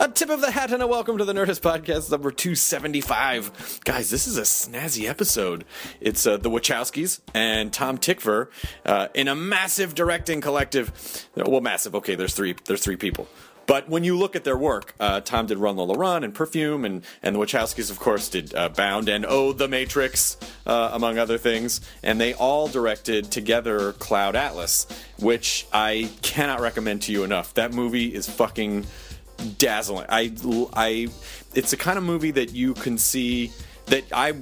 A tip of the hat and a welcome to the Nerdist Podcast number 275. Guys, this is a snazzy episode. It's uh, the Wachowskis and Tom Tykwer uh, in a massive directing collective. Well, massive. Okay, there's three. There's three people. But when you look at their work, uh, Tom did Run Lola Run and Perfume, and, and the Wachowskis, of course, did uh, Bound and Oh, The Matrix, uh, among other things. And they all directed together Cloud Atlas, which I cannot recommend to you enough. That movie is fucking dazzling. I, I, it's the kind of movie that you can see that I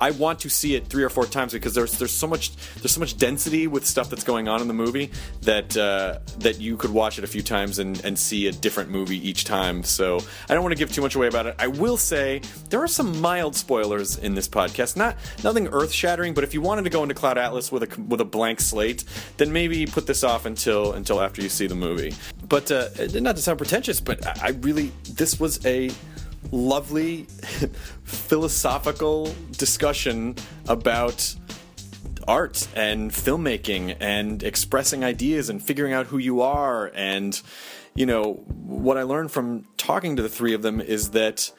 I want to see it three or four times because there's there's so much there's so much density with stuff that's going on in the movie that uh, that you could watch it a few times and, and see a different movie each time. So I don't want to give too much away about it. I will say there are some mild spoilers in this podcast. Not nothing earth shattering, but if you wanted to go into Cloud Atlas with a with a blank slate, then maybe put this off until until after you see the movie. But uh, not to sound pretentious, but I really this was a lovely philosophical discussion about art and filmmaking and expressing ideas and figuring out who you are. And you know what i learned from talking to the three of them is that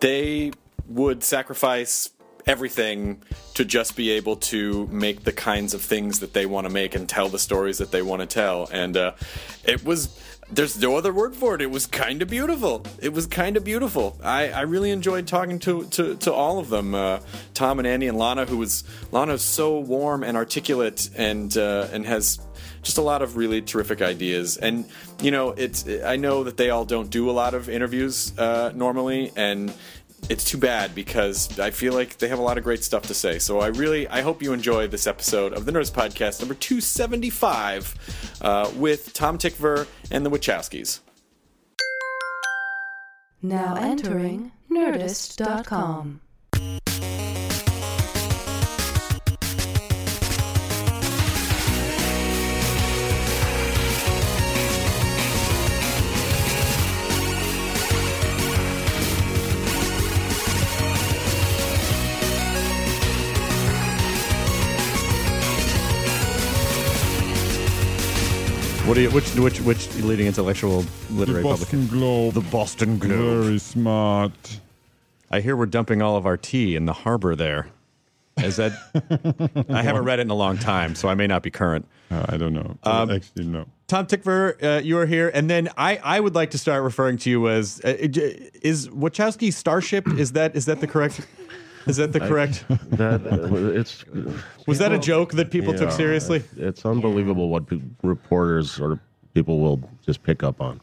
they would sacrifice everything to just be able to make the kinds of things that they want to make and tell the stories that they want to tell. And uh, it was there's no other word for it. It was kind of beautiful. It was kind of beautiful. I, I really enjoyed talking to, to, to all of them. Uh, Tom and Andy and Lana, who was Lana's so warm and articulate and uh, and has just a lot of really terrific ideas. And you know, it's I know that they all don't do a lot of interviews uh, normally, and it's too bad because I feel like they have a lot of great stuff to say. So I really, I hope you enjoy this episode of the Nerdist Podcast number 275 uh, with Tom Tykwer and the Wachowskis. Now entering Nerdist.com. What you, which which which leading intellectual literary the Boston publication? Globe. The Boston Globe. Very smart. I hear we're dumping all of our tea in the harbor there. Is that? I haven't read it in a long time, so I may not be current. Uh, I don't know. Um, Actually, no. Tom Tykwer, uh, you are here, and then I, I would like to start referring to you as uh, is Wachowski Starship? Is that is that the correct? Is that the correct? that uh, it's Was that a joke that people took seriously? It's unbelievable what pe- reporters or people will just pick up on.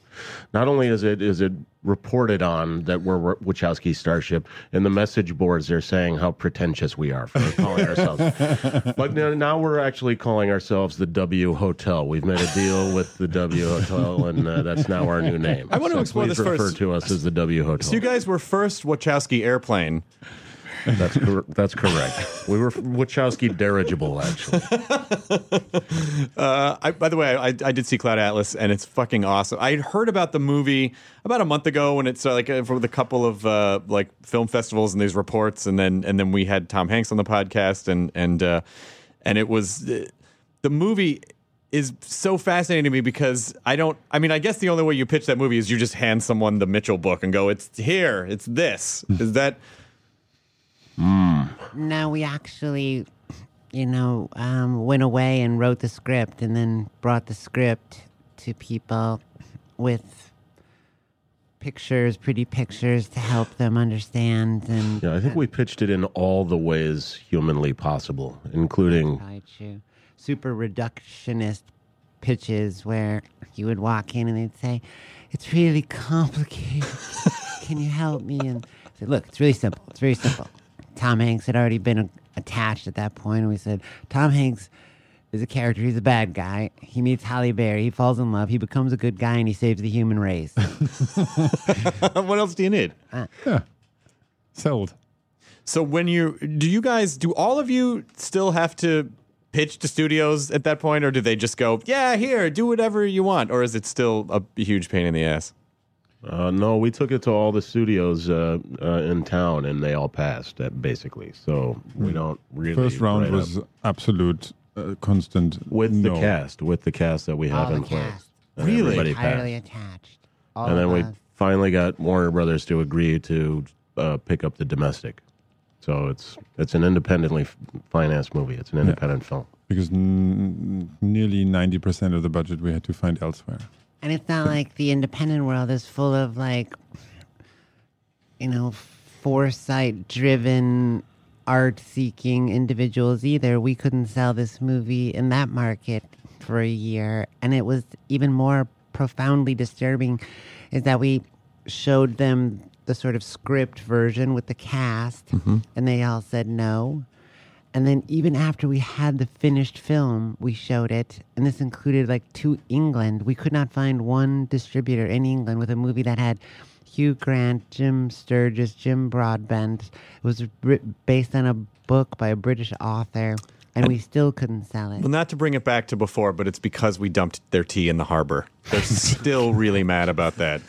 Not only is it is it reported on that we're Wachowski Starship in the message boards, they're saying how pretentious we are for calling ourselves. but now, now we're actually calling ourselves the W Hotel. We've made a deal with the W Hotel, and uh, that's now our new name. I want to So explore please this refer first. to us as the W Hotel. So you guys were first Wachowski airplane. That's cor- that's correct. We were Wachowski dirigible, actually. Uh, I, by the way, I, I did see Cloud Atlas, and it's fucking awesome. I heard about the movie about a month ago when it's uh, like uh, for the couple of uh, like film festivals and these reports, and then and then we had Tom Hanks on the podcast, and and uh, and it was uh, the movie is so fascinating to me because I don't. I mean, I guess the only way you pitch that movie is you just hand someone the Mitchell book and go, "It's here. It's this." Is that No, we actually, you know, um, went away and wrote the script and then brought the script to people with pictures, pretty pictures to help them understand and Yeah, I think we pitched it in all the ways humanly possible, including super reductionist pitches where you would walk in and they'd say, "It's really complicated. Can you help me?" And said, "Look, it's really simple. It's very simple." Tom Hanks had already been uh, attached at that point, and we said, "Tom Hanks." Is a character. He's a bad guy. He meets Halle Berry. He falls in love. He becomes a good guy, and he saves the human race. what else do you need? Sold. So when you do you guys do all of you still have to pitch to studios at that point or do they just go, "Yeah, here, do whatever you want," or is it still a huge pain in the ass? Uh, no, we took it to all the studios uh, uh, in town, and they all passed. That basically, so we don't really. First round was up- absolute uh, constant with no. the cast, with the cast that we have All the in place. cast. Really? everybody Entirely attached. All And then of we finally got Warner Brothers to agree to uh, pick up the domestic. So it's it's an independently financed movie. It's an independent film. because n- nearly 90% of the budget we had to find elsewhere. And it's not like the independent world is full of like, you know, foresight driven, art seeking individuals either. We couldn't sell this movie in that market for a year. And it was even more profoundly disturbing is that we showed them the sort of script version with the cast, mm-hmm. and they all said no. And then even after we had the finished film, we showed it, and this included like to England. We could not find one distributor in England with a movie that had Hugh Grant, Jim Sturgess, Jim Broadbent. It was based on a book by a British author, and we still couldn't sell it. Well, not to bring it back to before, but it's because we dumped their tea in the harbor. They're still really mad about that.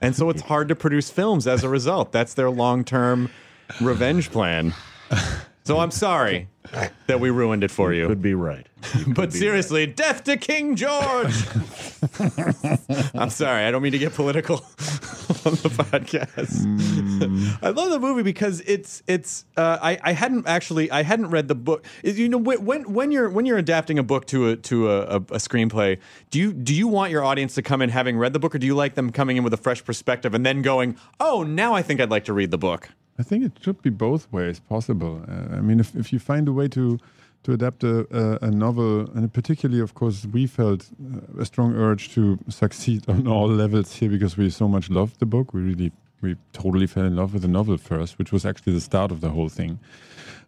And so it's hard to produce films as a result. That's their long term revenge plan. So I'm sorry that we ruined it for you. Could be right. But seriously, death to King George. I'm sorry, I don't mean to get political on the podcast. I love the movie because it's it's. Uh, I I hadn't actually I hadn't read the book. Is- You know when when- when you're when you're adapting a book to a to a, a, a screenplay, do you do you want your audience to come in having read the book, or do you like them coming in with a fresh perspective and then going, oh, now I think I'd like to read the book. I think it should be both ways possible. Uh, I mean, if, if you find a way to to adapt a, a, a novel, and particularly, of course, we felt uh, a strong urge to succeed on all levels here because we so much loved the book. We really, we totally fell in love with the novel first, which was actually the start of the whole thing.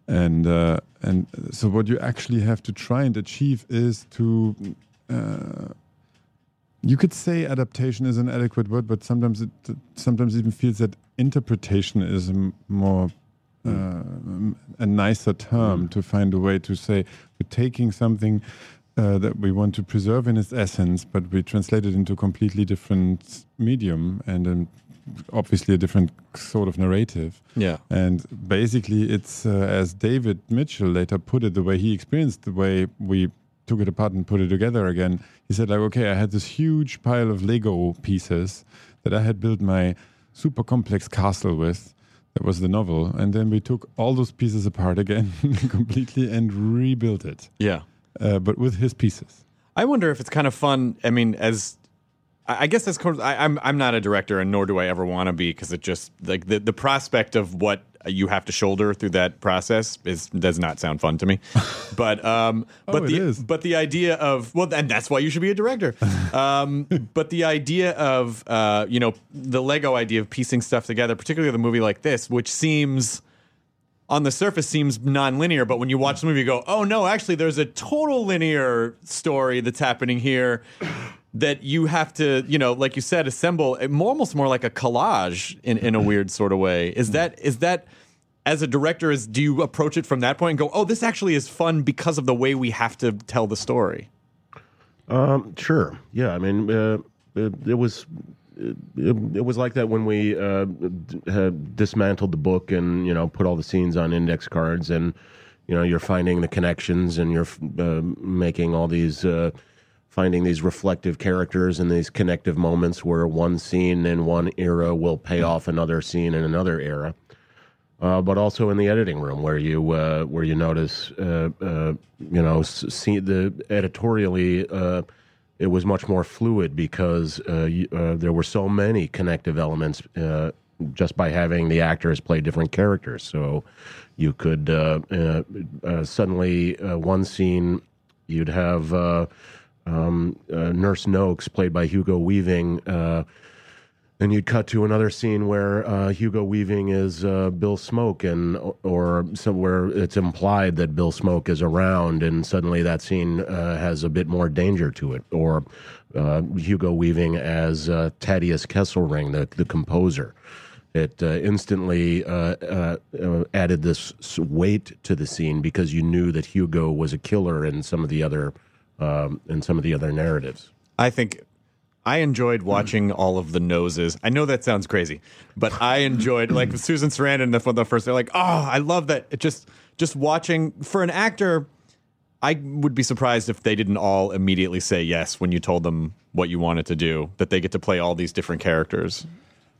And uh, and so, what you actually have to try and achieve is to uh, you could say adaptation is an adequate word, but sometimes it sometimes even feels that interpretation is more uh, a nicer term to find a way to say we're taking something uh, that we want to preserve in its essence, but we translate it into a completely different medium and um, obviously a different sort of narrative. Yeah. And basically, it's uh, as David Mitchell later put it, the way he experienced the way we took it apart and put it together again. He said, like, okay, I had this huge pile of Lego pieces that I had built my super complex castle with. That was the novel. And then we took all those pieces apart again completely and rebuilt it, Yeah. uh, but with his pieces. I wonder if it's kind of fun. I mean, as I guess that's I, I'm I'm not a director, and nor do I ever want to be, because it just like the the prospect of what you have to shoulder through that process is does not sound fun to me. But um, but Oh, it the is. but the idea of well, and that's why you should be a director. Um, but the idea of uh, you know the Lego idea of piecing stuff together, particularly with a movie like this, which seems on the surface seems non-linear, but when you watch the movie, you go, "Oh no, actually, there's a total linear story that's happening here." That you have to, you know, like you said, assemble more, almost more like a collage in, in a weird sort of way. Is that is that as a director, is do you approach it from that point and go, "Oh, this actually is fun because of the way we have to tell the story"? Um, sure. Yeah. I mean, uh, it, it was. It, it was like that when we uh, d- dismantled the book and you know put all the scenes on index cards and you know you're finding the connections and you're uh, making all these uh, finding these reflective characters and these connective moments where one scene in one era will pay off another scene in another era. Uh, but also in the editing room where you uh, where you notice uh, uh, you know see the editorially uh, it was much more fluid because uh, there were so many connective elements just by having the actors play different characters. So you could suddenly one scene you'd have um, Nurse Noakes played by Hugo Weaving. And you'd cut to another scene where uh, Hugo Weaving is uh, Bill Smoke, and or somewhere it's implied that Bill Smoke is around, and suddenly that scene uh, has a bit more danger to it. Or uh, Hugo Weaving as uh, Tadeusz Kesselring, the the composer. It uh, instantly uh, added this weight to the scene because you knew that Hugo was a killer in some of the other um, in some of the other narratives. I think I enjoyed hmm. watching all of the noses. I know that sounds crazy, but I enjoyed like hmm. Susan Sarandon. The, the first, they're like, oh, I love that. It just just watching for an actor. I would be surprised if they didn't all immediately say yes when you told them what you wanted to do. That they get to play all these different characters.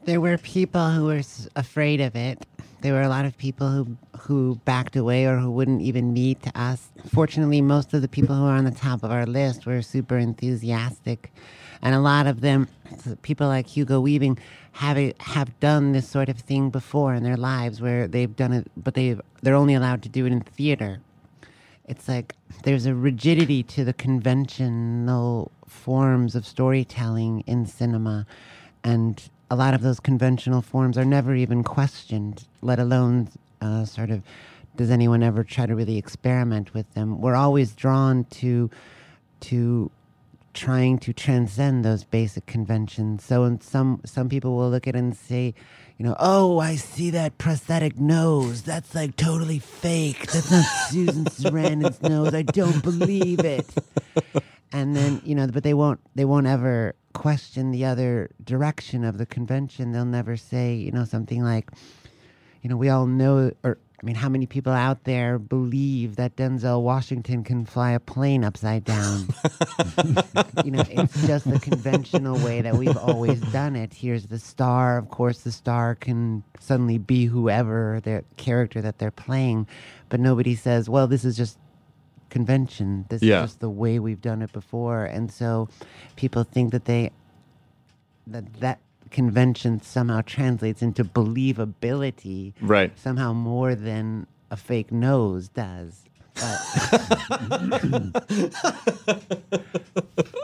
There were people who were afraid of it. There were a lot of people who who backed away or who wouldn't even meet us. Fortunately, most of the people who are on the top of our list were super enthusiastic, and a lot of them, people like Hugo Weaving, have a, have done this sort of thing before in their lives, where they've done it, but they they're only allowed to do it in theater. It's like there's a rigidity to the conventional forms of storytelling in cinema, and a lot of those conventional forms are never even questioned, let alone uh, sort of does anyone ever try to really experiment with them. We're always drawn to to trying to transcend those basic conventions. So, some some people will look at it and say, you know, oh, I see that prosthetic nose. That's like totally fake. That's not Susan Sarandon's nose. I don't believe it. And then you know, but they won't they won't ever question the other direction of the convention. They'll never say, you know, something like, you know, we all know, or I mean, how many people out there believe that Denzel Washington can fly a plane upside down? you know, it's just the conventional way that we've always done it. Here's the star. Of course, the star can suddenly be whoever their character that they're playing, but nobody says, well, this is just convention. This Yeah. is just the way we've done it before. And so people think that they, that that convention somehow translates into believability Right. somehow more than a fake nose does. But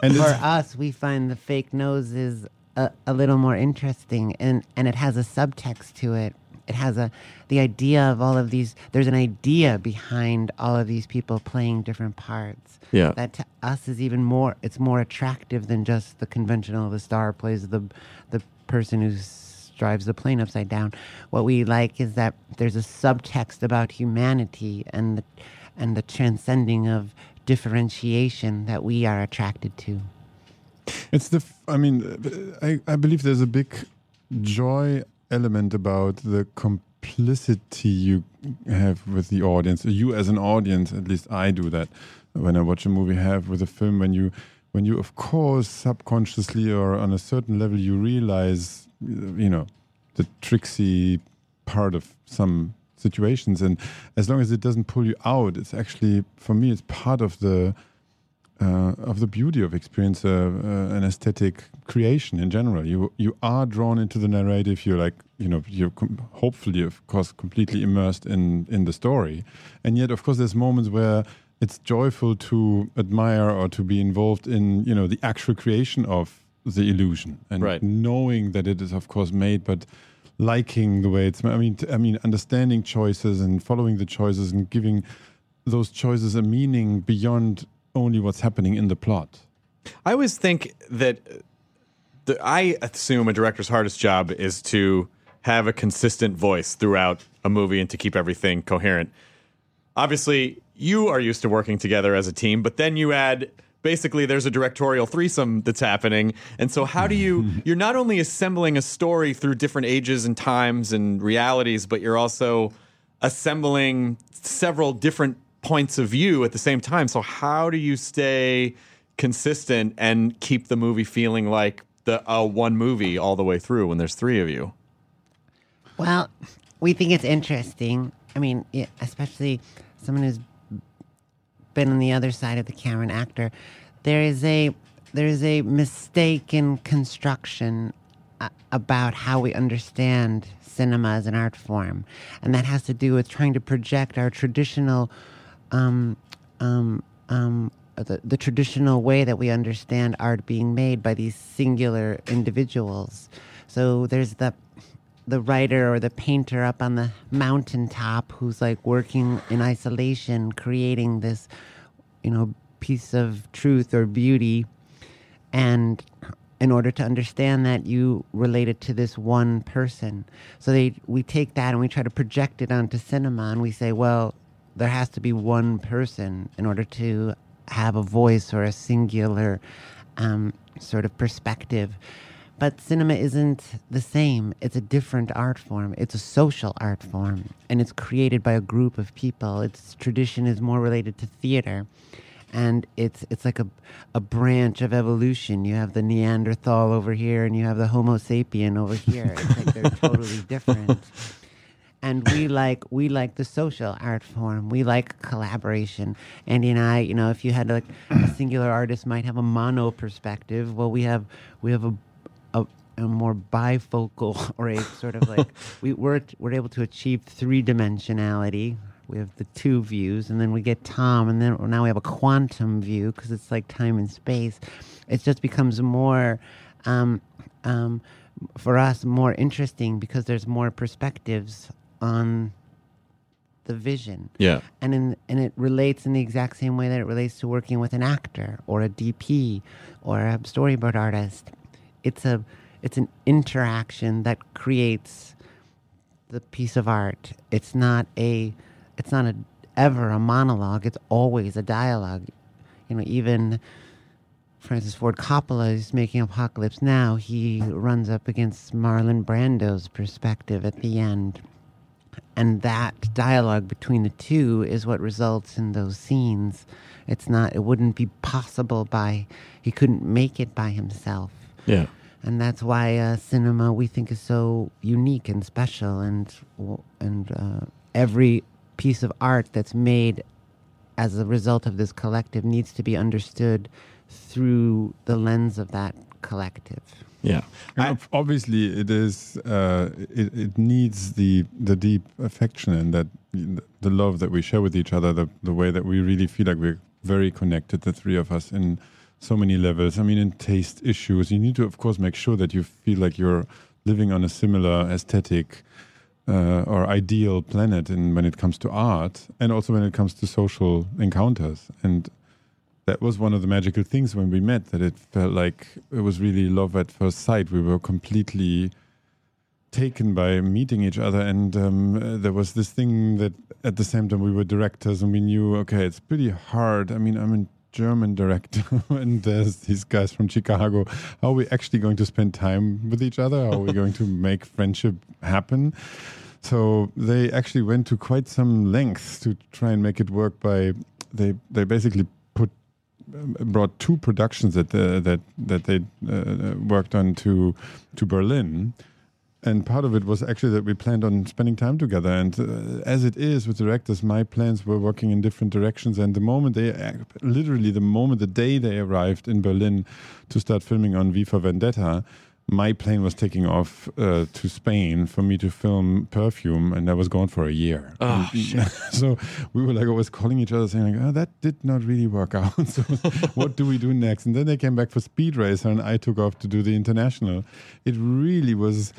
And for us, we find the fake nose is a, a little more interesting, and and it has a subtext to it. It has a the idea of all of these. There's an idea behind all of these people playing different parts. Yeah. that to us is even more. It's more attractive than just the conventional. The star plays the the person who drives the plane upside down. What we like is that there's a subtext about humanity and the and the transcending of differentiation that we are attracted to. It's the. I mean, I, I believe there's a big joy element about the complicity you have with the audience. You as an audience, at least I do that when I watch a movie. Have with a film when you, when you of course subconsciously or on a certain level you realize, you know, the tricksy part of some situations, and as long as it doesn't pull you out, it's actually for me it's part of the uh, of the beauty of experience uh, uh, an aesthetic creation in general. You you are drawn into the narrative. You're like you know you're hopefully of course completely immersed in in the story, and yet of course there's moments where it's joyful to admire or to be involved in you know the actual creation of the illusion and Right. knowing that it is of course made, but liking the way it's. I mean, I mean, understanding choices and following the choices and giving those choices a meaning beyond only what's happening in the plot. I always think that uh, the, I assume a director's hardest job is to have a consistent voice throughout a movie and to keep everything coherent. Obviously, you are used to working together as a team, but then you add basically there's a directorial threesome that's happening. And so how do you you're not only assembling a story through different ages and times and realities, but you're also assembling several different points of view at the same time. So how do you stay consistent and keep the movie feeling like the uh, one movie all the way through when there's three of you? Well, we think it's interesting. I mean, especially someone who's been on the other side of the camera, an actor. There is a there is a mistake in construction uh, about how we understand cinema as an art form, and that has to do with trying to project our traditional, um, um, um, the, the traditional way that we understand art being made by these singular individuals. So there's the the writer or the painter up on the mountaintop who's like working in isolation, creating this, you know, piece of truth or beauty. And in order to understand that, you relate it to this one person. So they, we take that and we try to project it onto cinema and we say, well, there has to be one person in order to have a voice or a singular um, sort of perspective. But cinema isn't the same. It's a different art form. It's a social art form, and it's created by a group of people. Its tradition is more related to theater, and it's it's like a a branch of evolution. You have the Neanderthal over here, and you have the Homo sapien over here. It's like they're totally different. And we like we like the social art form. We like collaboration. Andy and I, you know, if you had like a singular artist might have a mono perspective. Well, we have we have a a, more bifocal or a sort of like we we're we're able to achieve three dimensionality. We have the two views, and then we get Tom, and then now we have a quantum view because it's like time and space. It just becomes more, um, um, for us, more interesting because there's more perspectives on the vision. Yeah. And in and it relates in the exact same way that it relates to working with an actor or a DP or a storyboard artist. It's a it's an interaction that creates the piece of art. It's not a it's not a ever a monologue. It's always a dialogue. You know, even Francis Ford Coppola is making Apocalypse Now. He runs up against Marlon Brando's perspective at the end. And that dialogue between the two is what results in those scenes. It's not, it wouldn't be possible by, he couldn't make it by himself. Yeah. And that's why uh, cinema we think is so unique and special. And, and uh, every piece of art that's made as a result of this collective needs to be understood through the lens of that collective. Yeah. I- obviously, it is. Uh, it, it needs the the deep affection and that the love that we share with each other. The the way that we really feel like we're very connected, the three of us, in so many levels. I mean, in taste issues, you need to, of course, make sure that you feel like you're living on a similar aesthetic. Uh, or ideal planet in when it comes to art and also when it comes to social encounters and that was one of the magical things when we met that it felt like it was really love at first sight we were completely taken by meeting each other and um, there was this thing that at the same time we were directors and we knew okay it's pretty hard i mean i'm a german director and there's these guys from chicago. How are we actually going to spend time with each other? How are we going to make friendship happen? So they actually went to quite some lengths to try and make it work by they they basically put brought two productions that uh, that that they uh, worked on to to Berlin. And part of it was actually that we planned on spending time together. And uh, as it is with directors, my plans were working in different directions. And the moment they, literally the moment, the day they arrived in Berlin to start filming on V for Vendetta, my plane was taking off uh, to Spain for me to film Perfume, and I was gone for a year. Oh, And- so we were like always calling each other, saying like, "Oh, that did not really work out. so what do we do next?" And then they came back for Speed Racer, and I took off to do the international. It really was.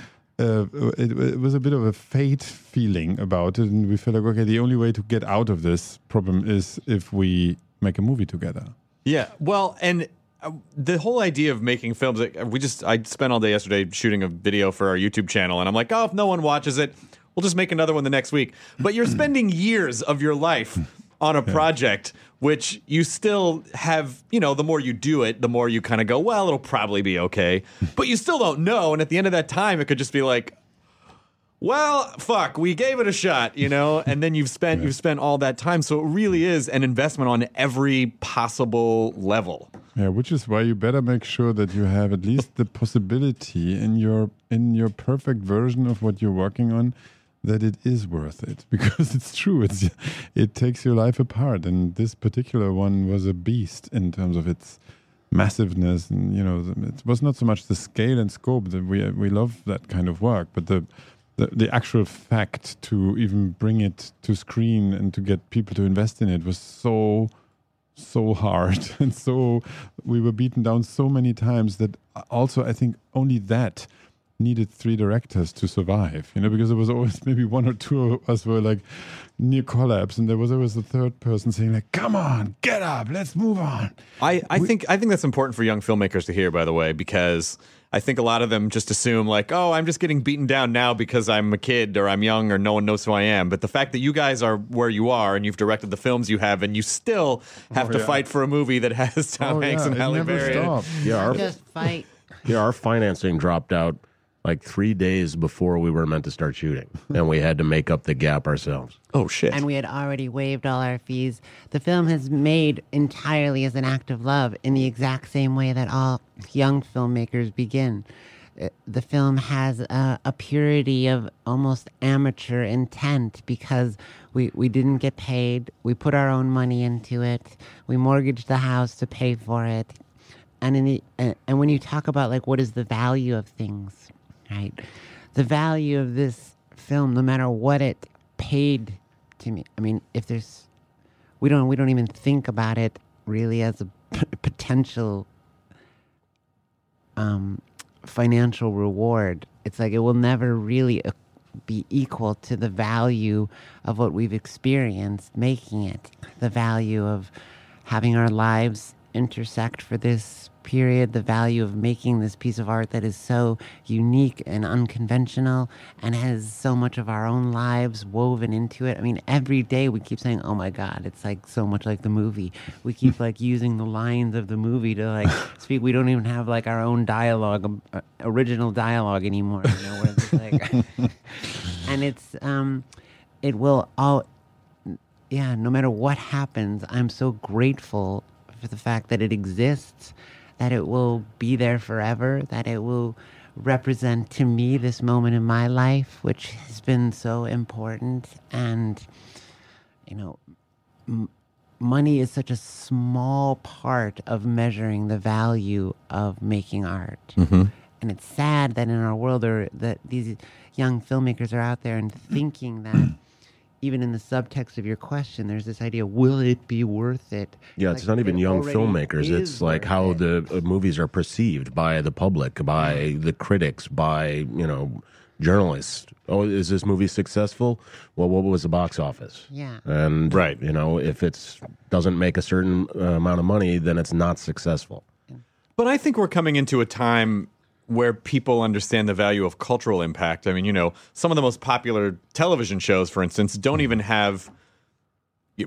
Uh, it, it was a bit of a fate feeling about it, and we felt like, okay, the only way to get out of this problem is if we make a movie together. Yeah. Well, and uh, the whole idea of making films, like, we just, I spent all day yesterday shooting a video for our YouTube channel, and I'm like, oh, if no one watches it, we'll just make another one the next week. But you're spending years of your life on a project which you still have, you know, the more you do it, the more you kind of go, well, it'll probably be okay. But you still don't know. And at the end of that time, it could just be like, well, fuck, we gave it a shot, you know, and then you've spent you've spent all that time. So it really is an investment on every possible level. Yeah, which is why you better make sure that you have at least the possibility in your in your perfect version of what you're working on that it is worth it because it's true it's it takes your life apart and this particular one was a beast in terms of its massiveness and you know it was not so much the scale and scope that we we love that kind of work but the the, the actual fact to even bring it to screen and to get people to invest in it was so so hard and so we were beaten down so many times that also I think only that needed three directors to survive you know because there was always maybe one or two of us were like near collapse and there was always the third person saying like come on get up let's move on I, I think I think that's important for young filmmakers to hear, by the way, because I think a lot of them just assume like, oh, I'm just getting beaten down now because I'm a kid or I'm young or no one knows who I am. But the fact that you guys are where you are and you've directed the films you have and you still oh, have Oh, to yeah. fight for a movie that has oh, Tom Oh, Hanks yeah, and it Halle never Berry. in it. stopped. Yeah, our, Just fight. yeah, our financing dropped out like three days before we were meant to start shooting, and we had to make up the gap ourselves. Oh shit! and we had already waived all our fees. The film has made entirely as an act of love in the exact same way that all young filmmakers begin. Uh, The film has a, a purity of almost amateur intent because we, we didn't get paid. We put our own money into it. We mortgaged the house to pay for it. And in the uh, and when you talk about like what is the value of things, right? The value of this film, no matter what it paid to me. I mean, if there's, we don't we don't even think about it really as a p- potential um, financial reward. It's like it will never really be equal to the value of what we've experienced making it. The value of having our lives intersect for this period, the value of making this piece of art that is so unique and unconventional and has so much of our own lives woven into it. I mean, every day we keep saying, "Oh my god, it's like so much like the movie." We keep like using the lines of the movie to like speak. We don't even have like our own dialogue, um, uh, original dialogue anymore, you know, where like and it's um it will all yeah, no matter what happens, I'm so grateful for the fact that it exists, that it will be there forever, that it will represent to me this moment in my life, which has been so important. And, you know, m- money is such a small part of measuring the value of making art. Mm-hmm. And it's sad that in our world, there, that these young filmmakers are out there and thinking that even in the subtext of your question, there's this idea: Will it be worth it? Yeah, Like, it's not even young filmmakers. It's like how it. the uh, movies are perceived by the public, by the critics, by you know journalists. Oh, is this movie successful? Well, what was the box office? Yeah. and Right. you know, if it doesn't make a certain uh, amount of money, then it's not successful. But I think we're coming into a time where people understand the value of cultural impact. I mean, you know, some of the most popular television shows, for instance, don't even have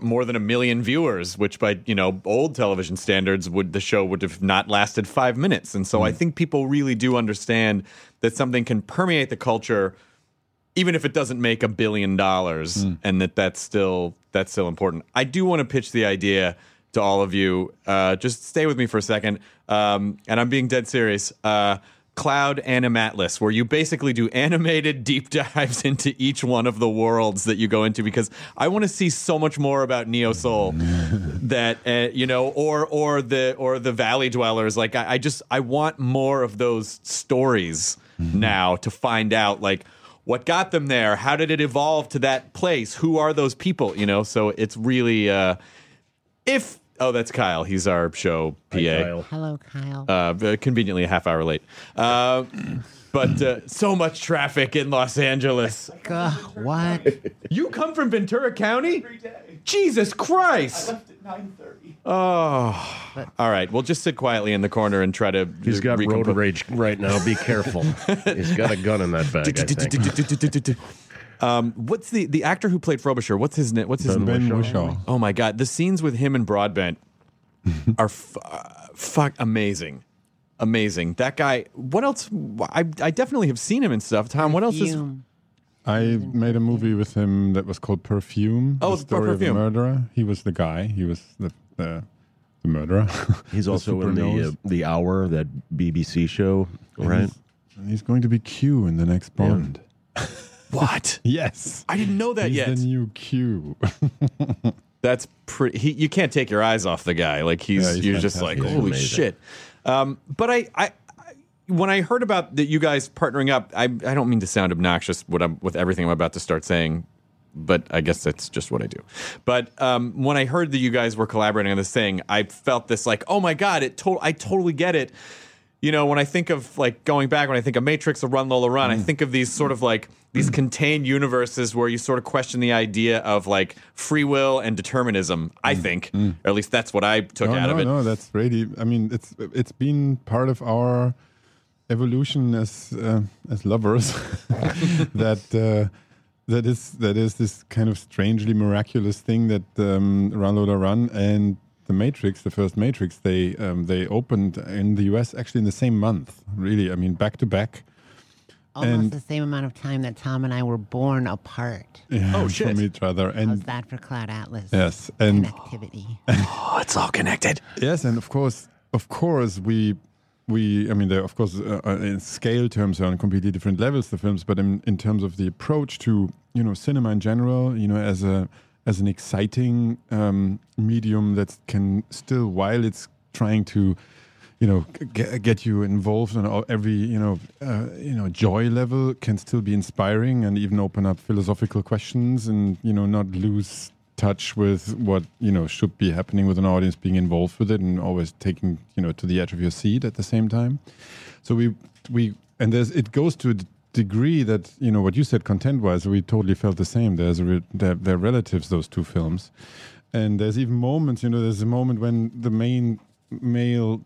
more than a million viewers, which by, you know, old television standards would the show would have not lasted 5 minutes. And so I think people really do understand that something can permeate the culture even if it doesn't make a billion dollars and that that's still that's still important. I do want to pitch the idea to all of you. Uh, just stay with me for a second. Um, and i'm being dead serious. Uh, cloud animatlas where you basically do animated deep dives into each one of the worlds that you go into because i want to see so much more about Neo Seoul that uh, you know or or the or the valley dwellers. Like I, I just i want more of those stories now to find out like what got them there? How did it evolve to that place? Who are those people? You know so it's really uh if oh that's kyle he's our show pa Kyle. Hello, Kyle. uh, conveniently a half hour late uh, but uh, so much traffic in los angeles Ugh, what? you come from ventura county jesus christ Oh, all right. We'll just sit quietly in the corner and try to. He's got road recompose- rage right now. Be careful. He's got a gun in that bag. I think. um, what's the the actor who played Frobisher? What's his name? What's his Ben name? Whishaw. Oh my god, the scenes with him and Broadbent are f- uh, fuck amazing, amazing. That guy. What else? I I definitely have seen him and stuff. Tom, what else is? Fume. I made a movie with him that was called Perfume. Oh, the story Perfume. of a murderer. He was the guy. He was the the, the murderer. He's The also in the uh, the Hour, that BBC show, And right? He's, and he's going to be Q in the next Bond. What? Yes. I didn't know that He's yet. the new Q. That's pretty. He, you can't take your eyes off the guy. Like he's, Yeah, he's you're just like, holy Amazing. shit. Um, but I, I, when I heard about that, you guys partnering up, I, I don't mean to sound obnoxious what I'm, with everything I'm about to start saying, but I guess that's just what I do. But um, when I heard that you guys were collaborating on this thing, I felt this like, oh my god, it I totally get it. You know, when I think of like going back, when I think of Matrix or Run Lola Run, I think of these sort of like these contained universes where you sort of question the idea of like free will and determinism. I think, or at least that's what I took no, out no, of it. no, that's really. I mean, it's it's been part of our evolution as uh, as lovers that uh, that is that is this kind of strangely miraculous thing that um, Run Lola Run and the Matrix, the first Matrix, they um, they opened in the U.S. actually in the same month. Really, I mean, back to back. Almost And- the same amount of time that Tom and I were born apart. yeah, Oh, shit. From each other, How's and that for Cloud Atlas? yes, and Connectivity. Oh, it's all connected. Yes, and of course, of course, we we. I mean, they're of course uh, uh, in scale terms are on completely different levels. The films, but in, in terms of the approach to you know cinema in general, you know, as a as an exciting um, medium that can still, while it's trying to you know get, get you involved on every you know uh, you know joy level can still be inspiring and even open up philosophical questions and you know not lose touch with what you know should be happening with an audience being involved with it and always taking you know to the edge of your seat at the same time. So we we and there's it goes to degree that you know what you said content wise we totally felt the same. There's a re- they're, they're relatives those two films. And there's even moments you know there's a moment when the main male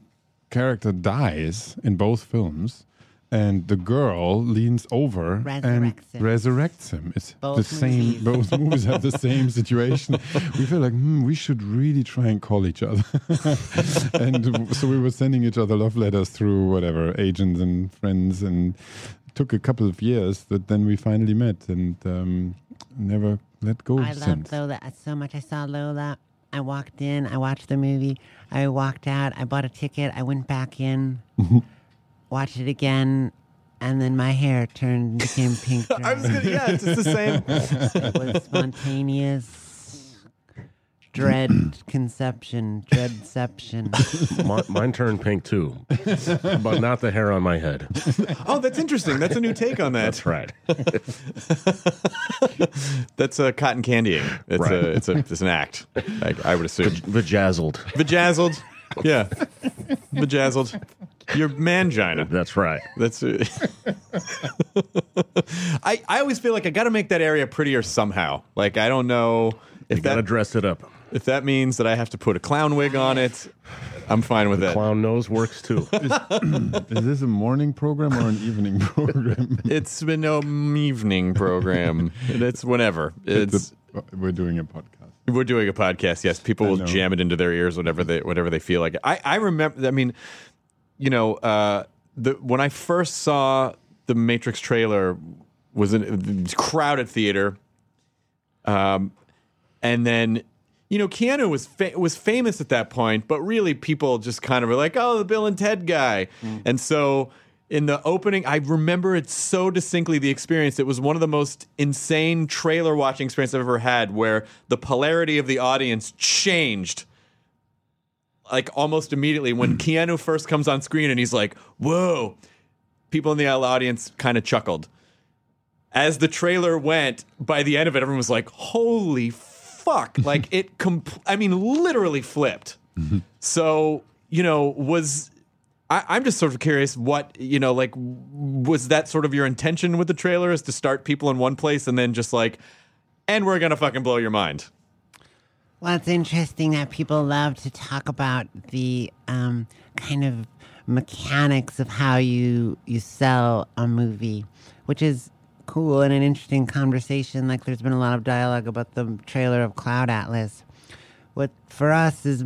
character dies in both films and the girl leans over and Resurrects him. resurrects him. It's Both the same movies. both movies have the same situation. We feel like hmm, we should really try and call each other. And so we were sending each other love letters through whatever agents and friends and took a couple of years that then we finally met and um, never let go I loved Lola so much. I saw Lola. I walked in. I watched the movie. I walked out. I bought a ticket. I went back in, watched it again, and then my hair turned became pink. I was gonna, yeah, it's just the same. it was spontaneous dread conception, dreadception. Mi- mine turned pink too, but not the hair on my head. Oh, that's interesting. That's a new take on that. That's right. That's a cotton candying. It's Right. a it's a it's an act. I, I would assume. Vajazzled. Bejazzled. Yeah. Bejazzled. Your mangina. That's right. That's. Uh, I I always feel like I got to make that area prettier somehow. Like I don't know if You gotta that dress it up. If that means that I have to put a clown wig on it. I'm fine with it. Clown nose works too. is this a morning program or an evening program It's been no evening program. it's whenever. It's we're doing a podcast We're doing a podcast. Yes, people will jam it into their ears whenever they whatever they feel like. it. I I remember. I mean, you know, uh, the when I first saw the Matrix trailer was in a crowded theater, um, and then. You know, Keanu was fa- was famous at that point, but really people just kind of were like, "Oh, the Bill and Ted guy," mm. and so in the opening, I remember it so distinctly. The experience it was one of the most insane trailer watching experiences I've ever had, where the polarity of the audience changed like almost immediately when mm. Keanu first comes on screen and he's like, "Whoa!" People in the audience kind of chuckled. As the trailer went, by the end of it, everyone was like, "Holy fuck!" like it. Compl- I mean, literally flipped. So you know, was I, I'm just sort of curious what you know, like, was that sort of your intention with the trailer, is to start people in one place and then just like, and we're gonna fucking blow your mind. Well, it's interesting that people love to talk about the um, kind of mechanics of how you you sell a movie, which is cool and an interesting conversation. Like, there's been a lot of dialogue about the trailer of Cloud Atlas. What for us is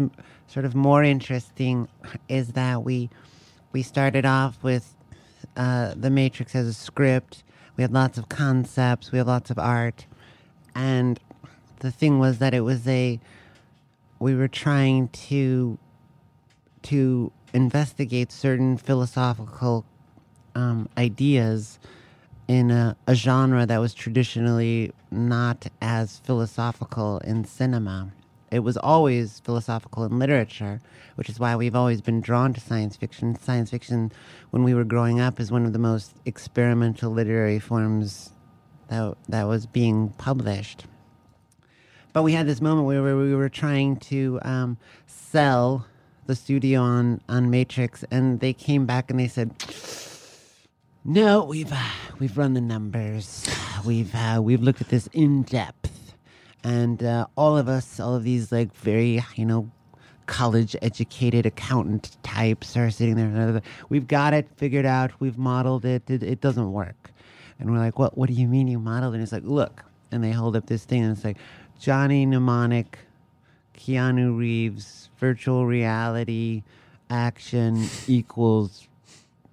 sort of more interesting is that we we started off with uh, the Matrix as a script. We had lots of concepts. We had lots of art, and the thing was that it was a we were trying to to investigate certain philosophical um, ideas in a, a genre that was traditionally not as philosophical in cinema. It was always philosophical in literature, which is why we've always been drawn to science fiction. Science fiction, when we were growing up, is one of the most experimental literary forms that, that was being published. But we had this moment where we were trying to um, sell the studio on, on Matrix, and they came back and they said, "No, we've uh, we've run the numbers. We've uh, we've looked at this in depth, and uh, all of us, all of these like very you know." College educated accountant types are sitting there. We've got it figured out. We've modeled it. It, it doesn't work. And we're like, what, what do you mean you modeled? And it's like, look. And they hold up this thing and it's like, Johnny Mnemonic, Keanu Reeves, virtual reality, action equals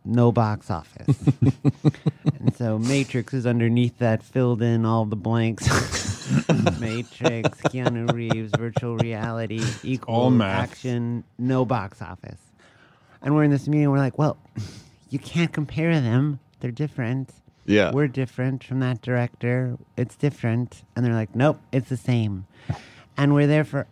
no box office. and so Matrix is underneath that, filled in all the blanks. Matrix, Keanu Reeves, virtual reality math. action, no box office. And we're in this meeting, we're like, well, you can't compare them. They're different. Yeah. We're different from that director. It's different. And they're like, nope, it's the same. And we're there for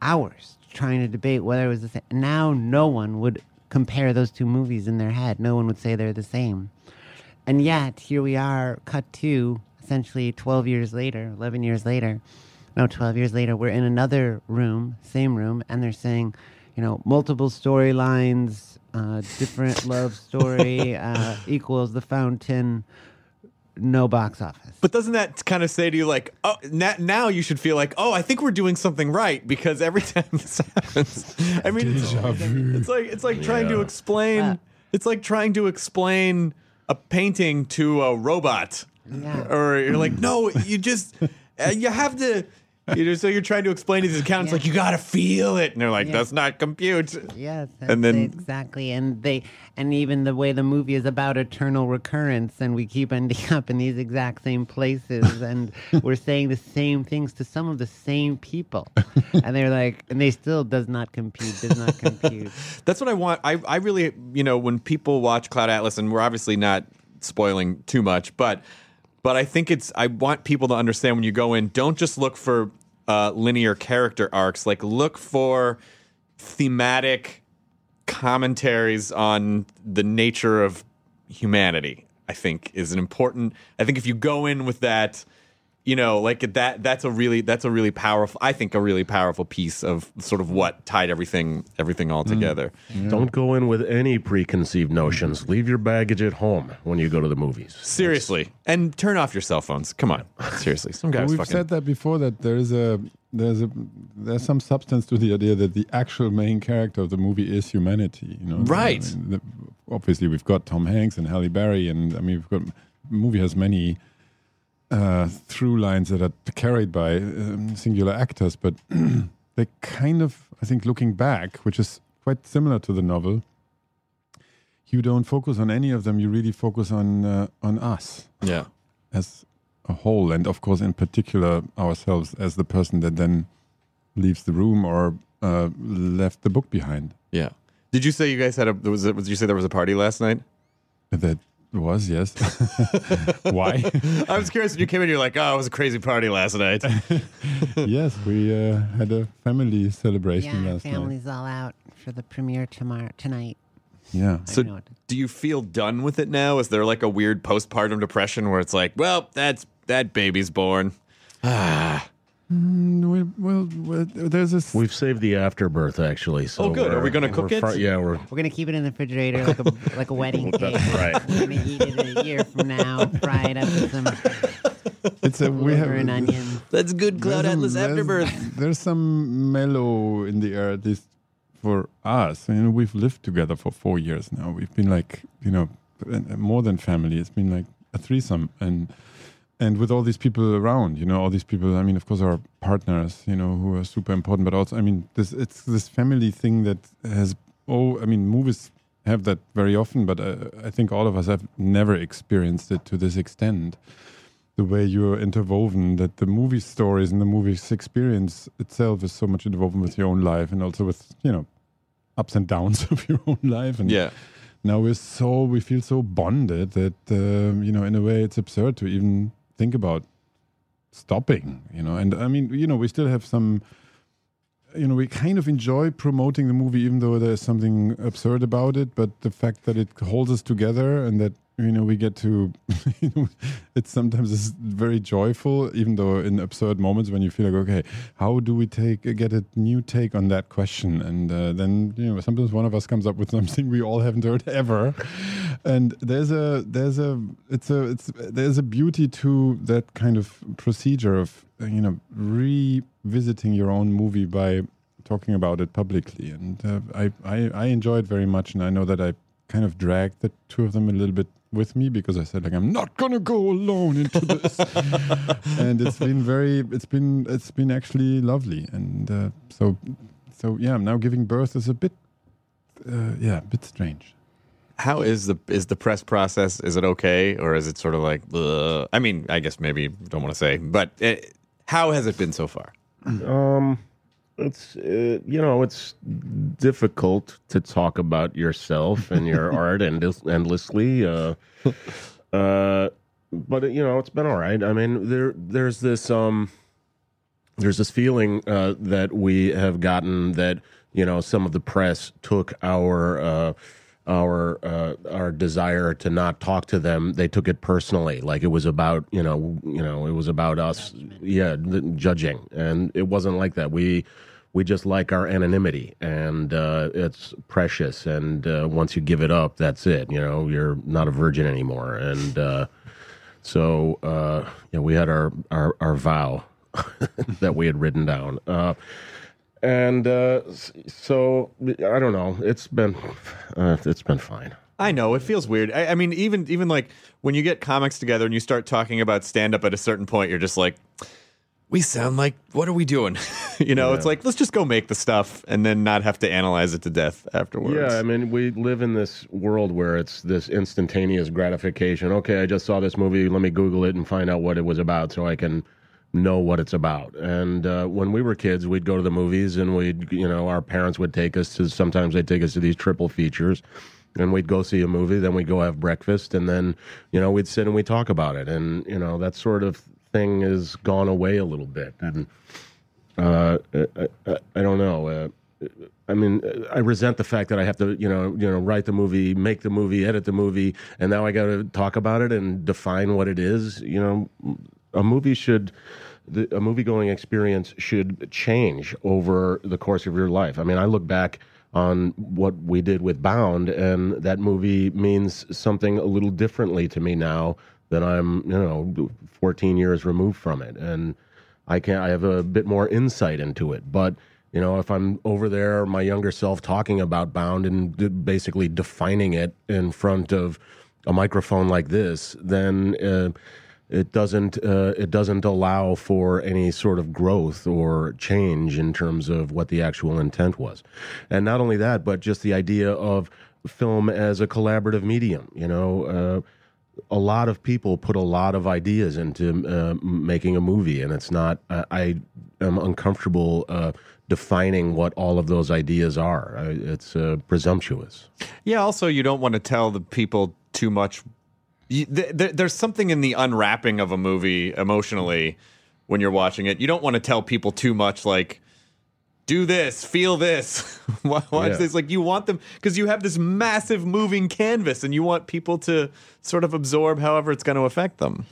hours trying to debate whether it was the same. Now, no one would compare those two movies in their head. No one would say they're the same. And yet, here we are, cut to essentially 12 years later, 11 years later. No, 12 years later, we're in another room, same room, and they're saying, you know, multiple storylines, uh, different love story uh, equals the fountain, no box office. But doesn't that kind of say to you, like, oh, na- now you should feel like, oh, I think we're doing something right because every time this happens, I mean, it's, it's like it's like trying to explain. Uh. it's like trying to explain a painting to a robot, Yeah. or you're like, no, you just uh, you have to. You know, so you're trying to explain to these accountants Yeah. like you got to feel it, and they're like, Yeah. "That's not compute." Yes, And then- exactly, and they, and even the way the movie is about eternal recurrence, and we keep ending up in these exact same places, and we're saying the same things to some of the same people, and they're like, and they still does not compute, does not compute. That's what I want. I, I really, you know, when people watch Cloud Atlas, and we're obviously not spoiling too much, but but I think it's. I want people to understand when you go in, don't just look for uh, linear character arcs. Like look for thematic commentaries on the nature of humanity. I think is an important. I think if you go in with that. You know, like that. That's a really. That's a really powerful. I think a really powerful piece of sort of what tied everything, everything all mm. together. Don't go in with any preconceived notions. Leave your baggage at home when you go to the movies. Seriously, and turn off your cell phones. Come on, seriously. Some guys We've fucking. said that before that there is a there's a there's some substance to the idea that the actual main character of the movie is humanity. You know, Right. I mean, the, obviously, we've got Tom Hanks and Halle Berry, and I mean, we've got the movie has many uh, through lines that are carried by um, singular actors, but they kind of, I think, looking back, which is quite similar to the novel. You don't focus on any of them. You really focus on uh, on us yeah, as a whole, and of course, in particular, ourselves as the person that then leaves the room or uh, left the book behind. yeah. Did you say you guys had a? Was it? Did you say there was a party last night? That was yes. Why? I was curious when you came in. You're like, oh, it was a crazy party last night. yes, we uh, had a family celebration yeah, last night. family's all out for the premiere tomorrow tonight. Yeah. I So, do you feel done with it now? Is there like a weird postpartum depression where it's like, well, that's that baby's born. Ah, Mm, we- well, well, there's this. We've saved the afterbirth, actually. So Oh, good. Are we're- gonna cook it? far- yeah, we're. We're gonna keep it in the refrigerator like a like a wedding cake. right. We're gonna eat it in a year from now. Fry it up with some It's a we have liver and onions. that's good there's Cloud some- Atlas there's- afterbirth. There's some mellow in the air, at least for us. You know, we've lived together for four years now. We've been like, you know, uh, more than family. It's been like a threesome, and and with all these people around, you know, all these people. I mean, of course, our partners, you know, who are super important, but also, I mean, this it's this family thing that has. Oh, I mean, movies have that very often, but uh, I think all of us have never experienced it to this extent the way you're interwoven that the movie stories and the movie's experience itself is so much interwoven with your own life and also with you know ups and downs of your own life. And Yeah. now we're so we feel so bonded that um, you know in a way it's absurd to even think about stopping. You know, and I mean you know we still have some. You know, we kind of enjoy promoting the movie, even though there's something absurd about it. But the fact that it holds us together and that you know we get to, you know, it's sometimes it's very joyful, even though in absurd moments when you feel like, okay, how do we take get a new take on that question? And uh, then you know sometimes one of us comes up with something we all haven't heard ever, and there's a there's a it's a it's there's a beauty to that kind of procedure of you know revisiting your own movie by talking about it publicly and uh, I, I i enjoy it very much and i know that i kind of dragged the two of them a little bit with me because i said like i'm not gonna go alone into this and it's been very it's been it's been actually lovely and uh, so so yeah now giving birth is a bit uh, yeah a bit strange How is the is the press process? Is it okay, or is it sort of like? Ugh? I mean, I guess maybe don't want to say, but uh how has it been so far? Um, it's uh, you know it's difficult to talk about yourself and your art endless, endlessly. Uh, uh, but you know it's been all right. I mean, there there's this um there's this feeling uh, that we have gotten that you know some of the press took our uh, our uh, our desire to not talk to them. They took it personally, like it was about you know you know it was about us, yeah, judging, and it wasn't like that. We we just like our anonymity, and uh, it's precious. And uh, once you give it up, that's it. You know, you're not a virgin anymore, and. Uh, so uh, yeah, we had our our, our vow that we had written down, uh, and uh, so I don't know. It's been uh, it's been fine. I know it feels weird. I, I mean, even even like when you get comics together and you start talking about stand up at a certain point, you're just like, we sound like what are we doing? you know, it's like let's just go make the stuff and then not have to analyze it to death afterwards. Yeah, I mean, we live in this world where it's this instantaneous gratification. Okay, I just saw this movie. Let me Google it and find out what it was about so I can know what it's about. And uh, when we were kids, we'd go to the movies and we'd, you know, our parents would take us to, sometimes they'd take us to these triple features. And we'd go see a movie, then we'd go have breakfast, and then, you know, we'd sit and we'd talk about it. And, you know, that sort of thing has gone away a little bit. And, uh, I, I, I don't know. Uh, I mean, I resent the fact that I have to, you know, you know, write the movie, make the movie, edit the movie, and now I got to talk about it and define what it is. You know, a movie should, the, a movie going experience should change over the course of your life. I mean, I look back on what we did with Bound, and that movie means something a little differently to me now that I'm, you know, 14 years removed from it, and I can I have a bit more insight into it. But you know, if I'm over there, my younger self talking about Bound and basically defining it in front of a microphone like this, then uh, it doesn't uh, it doesn't allow for any sort of growth or change in terms of what the actual intent was. And not only that, but just the idea of film as a collaborative medium. You know. Uh, a lot of people put a lot of ideas into uh, making a movie, and it's not. I, I am uncomfortable uh, defining what all of those ideas are. It's uh, presumptuous. Yeah. Also, you don't want to tell the people too much. You, th- th- there's something in the unwrapping of a movie emotionally when you're watching it. You don't want to tell people too much, like do this, feel this, watch Yeah. this. Like you want them because you have this massive moving canvas, and you want people to sort of absorb however it's going to affect them.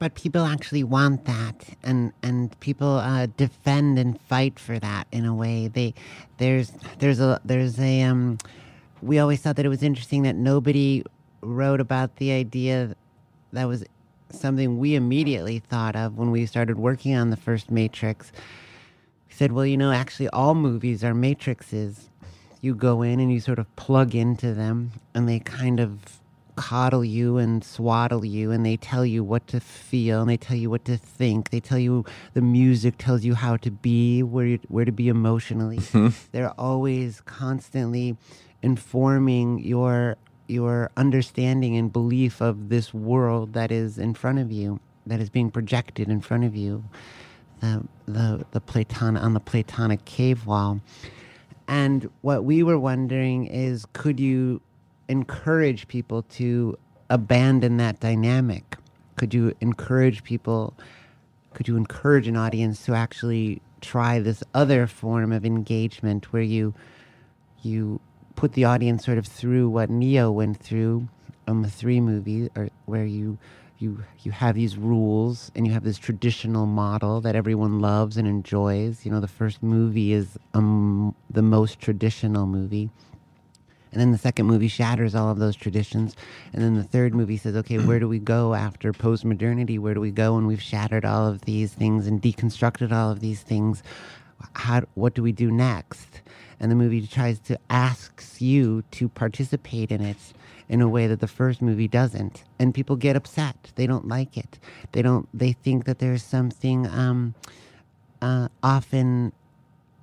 But people actually want that, and and people uh, defend and fight for that in a way. They there's there's a there's a um. We always thought that it was interesting that nobody wrote about the idea that was something we immediately thought of when we started working on the first Matrix. We said, well, you know, actually, all movies are matrices. You go in and you sort of plug into them, and they kind of coddle you and swaddle you, and they tell you what to feel, and they tell you what to think. They tell you the music tells you how to be, where you, where to be emotionally. They're always constantly informing your your understanding and belief of this world that is in front of you, that is being projected in front of you the the the Platon on the Platonic cave wall, And what we were wondering is could you encourage people to abandon that dynamic? Could you encourage people, could you encourage an audience to actually try this other form of engagement where you you put the audience sort of through what Neo went through on the three movies, or where you you you have these rules and you have this traditional model that everyone loves and enjoys. You know, the first movie is um, the most traditional movie. And then the second movie shatters all of those traditions. And then the third movie says, okay, where do we go after post modernity? Where do we go when we've shattered all of these things and deconstructed all of these things? How, what do we do next? And the movie tries to asks you to participate in it in a way that the first movie doesn't. And people get upset. They don't like it. They don't, they think that there's something um, uh, often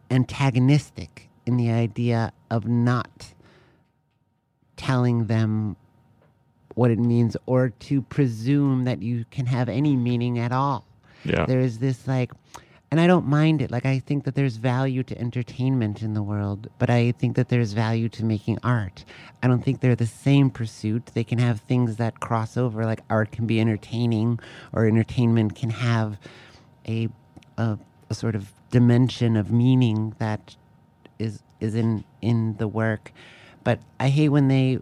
antagonistic in the idea of not telling them what it means or to presume that you can have any meaning at all. Yeah. There is this like, and I don't mind it. Like, I think that there's value to entertainment in the world, but I think that there's value to making art. I don't think they're the same pursuit. They can have things that cross over, like art can be entertaining, or entertainment can have a, a, a sort of dimension of meaning that is is in in the work but i hate when they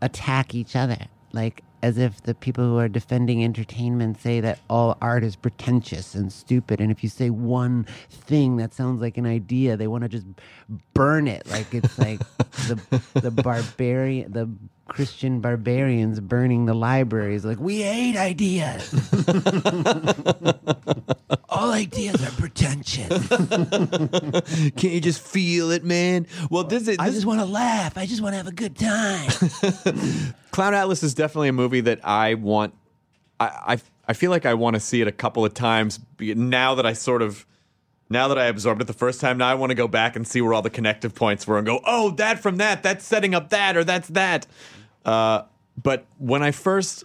attack each other like as if the people who are defending entertainment say that all art is pretentious and stupid. And if you say one thing that sounds like an idea they want to just burn it. Like it's like the the barbarian the christian barbarians burning the libraries like we hate ideas all ideas are pretentious Can't you just feel it, man? Well, this is i this, just want to laugh i just want to have a good time Cloud Atlas is definitely a movie that I want. I I, I feel like I want to see it a couple of times. be- Now that I sort of. Now that I absorbed it the first time, now I want to go back and see where all the connective points were and go, oh, that from that, that's setting up that, or that's that. Uh, but when I first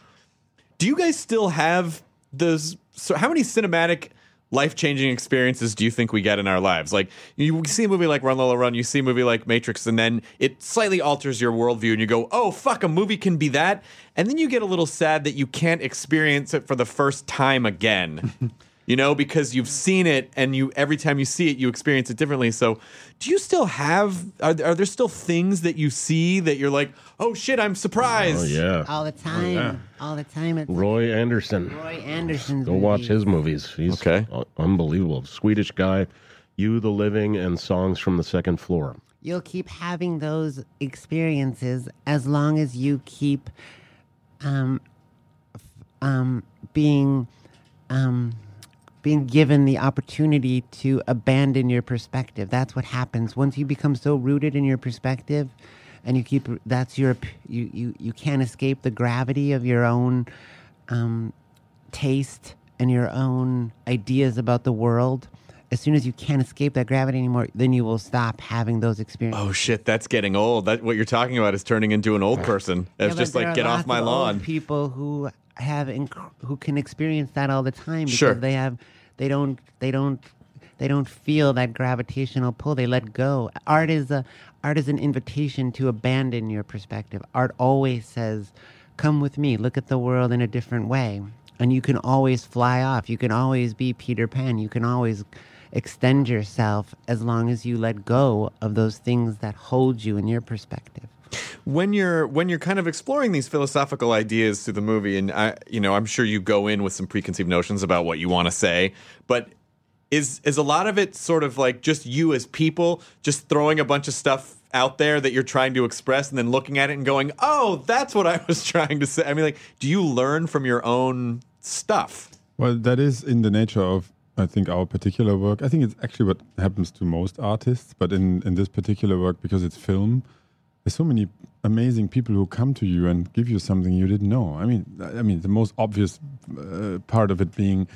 do you guys still have those so how many cinematic life-changing experiences do you think we get in our lives? Like you see a movie like run lola run you see a movie like matrix and then it slightly alters your worldview and you go oh fuck a movie can be that. And then you get a little sad that you can't experience it for the first time again you know because you've seen it and you every time you see it you experience it differently so do you still have are, are there still things that you see that you're like oh shit i'm surprised Oh yeah, all the time all the time it's Roy Andersson. roy Andersson. Go watch his movies. He's Okay. unbelievable. Swedish guy. You, the Living, and Songs from the Second Floor. you'll keep having those experiences as long as you keep um, um, being um, being given the opportunity to abandon your perspective. That's what happens once you become so rooted in your perspective, and you keep that's your you you you can't escape the gravity of your own um, taste and your own ideas about the world. As soon as you can't escape that gravity anymore, then you will stop having those experiences. Oh shit, that's getting old. That what you're talking about is turning into an old person. Yeah, It's but just like get off my lawn. People who have inc- who can experience that all the time because Sure. they have they don't they don't they don't feel that gravitational pull. They let go. Art is a art is an invitation to abandon your perspective. Art always says, "Come with me. Look at the world in a different way." And you can always fly off. You can always be Peter Pan. You can always extend yourself as long as you let go of those things that hold you in your perspective. When you're when you're kind of exploring these philosophical ideas through the movie, and I, you know, I'm sure you go in with some preconceived notions about what you want to say, but is is a lot of it sort of like just you as people just throwing a bunch of stuff out there that you're trying to express and then looking at it and going, "Oh, that's what I was trying to say." I mean, like, do you learn from your own stuff? Well, that is in the nature of, I think, our particular work. I think it's actually what happens to most artists, but in, in this particular work, because it's film, there's so many amazing people who come to you and give you something you didn't know. I mean, I mean, the most obvious uh, part of it being,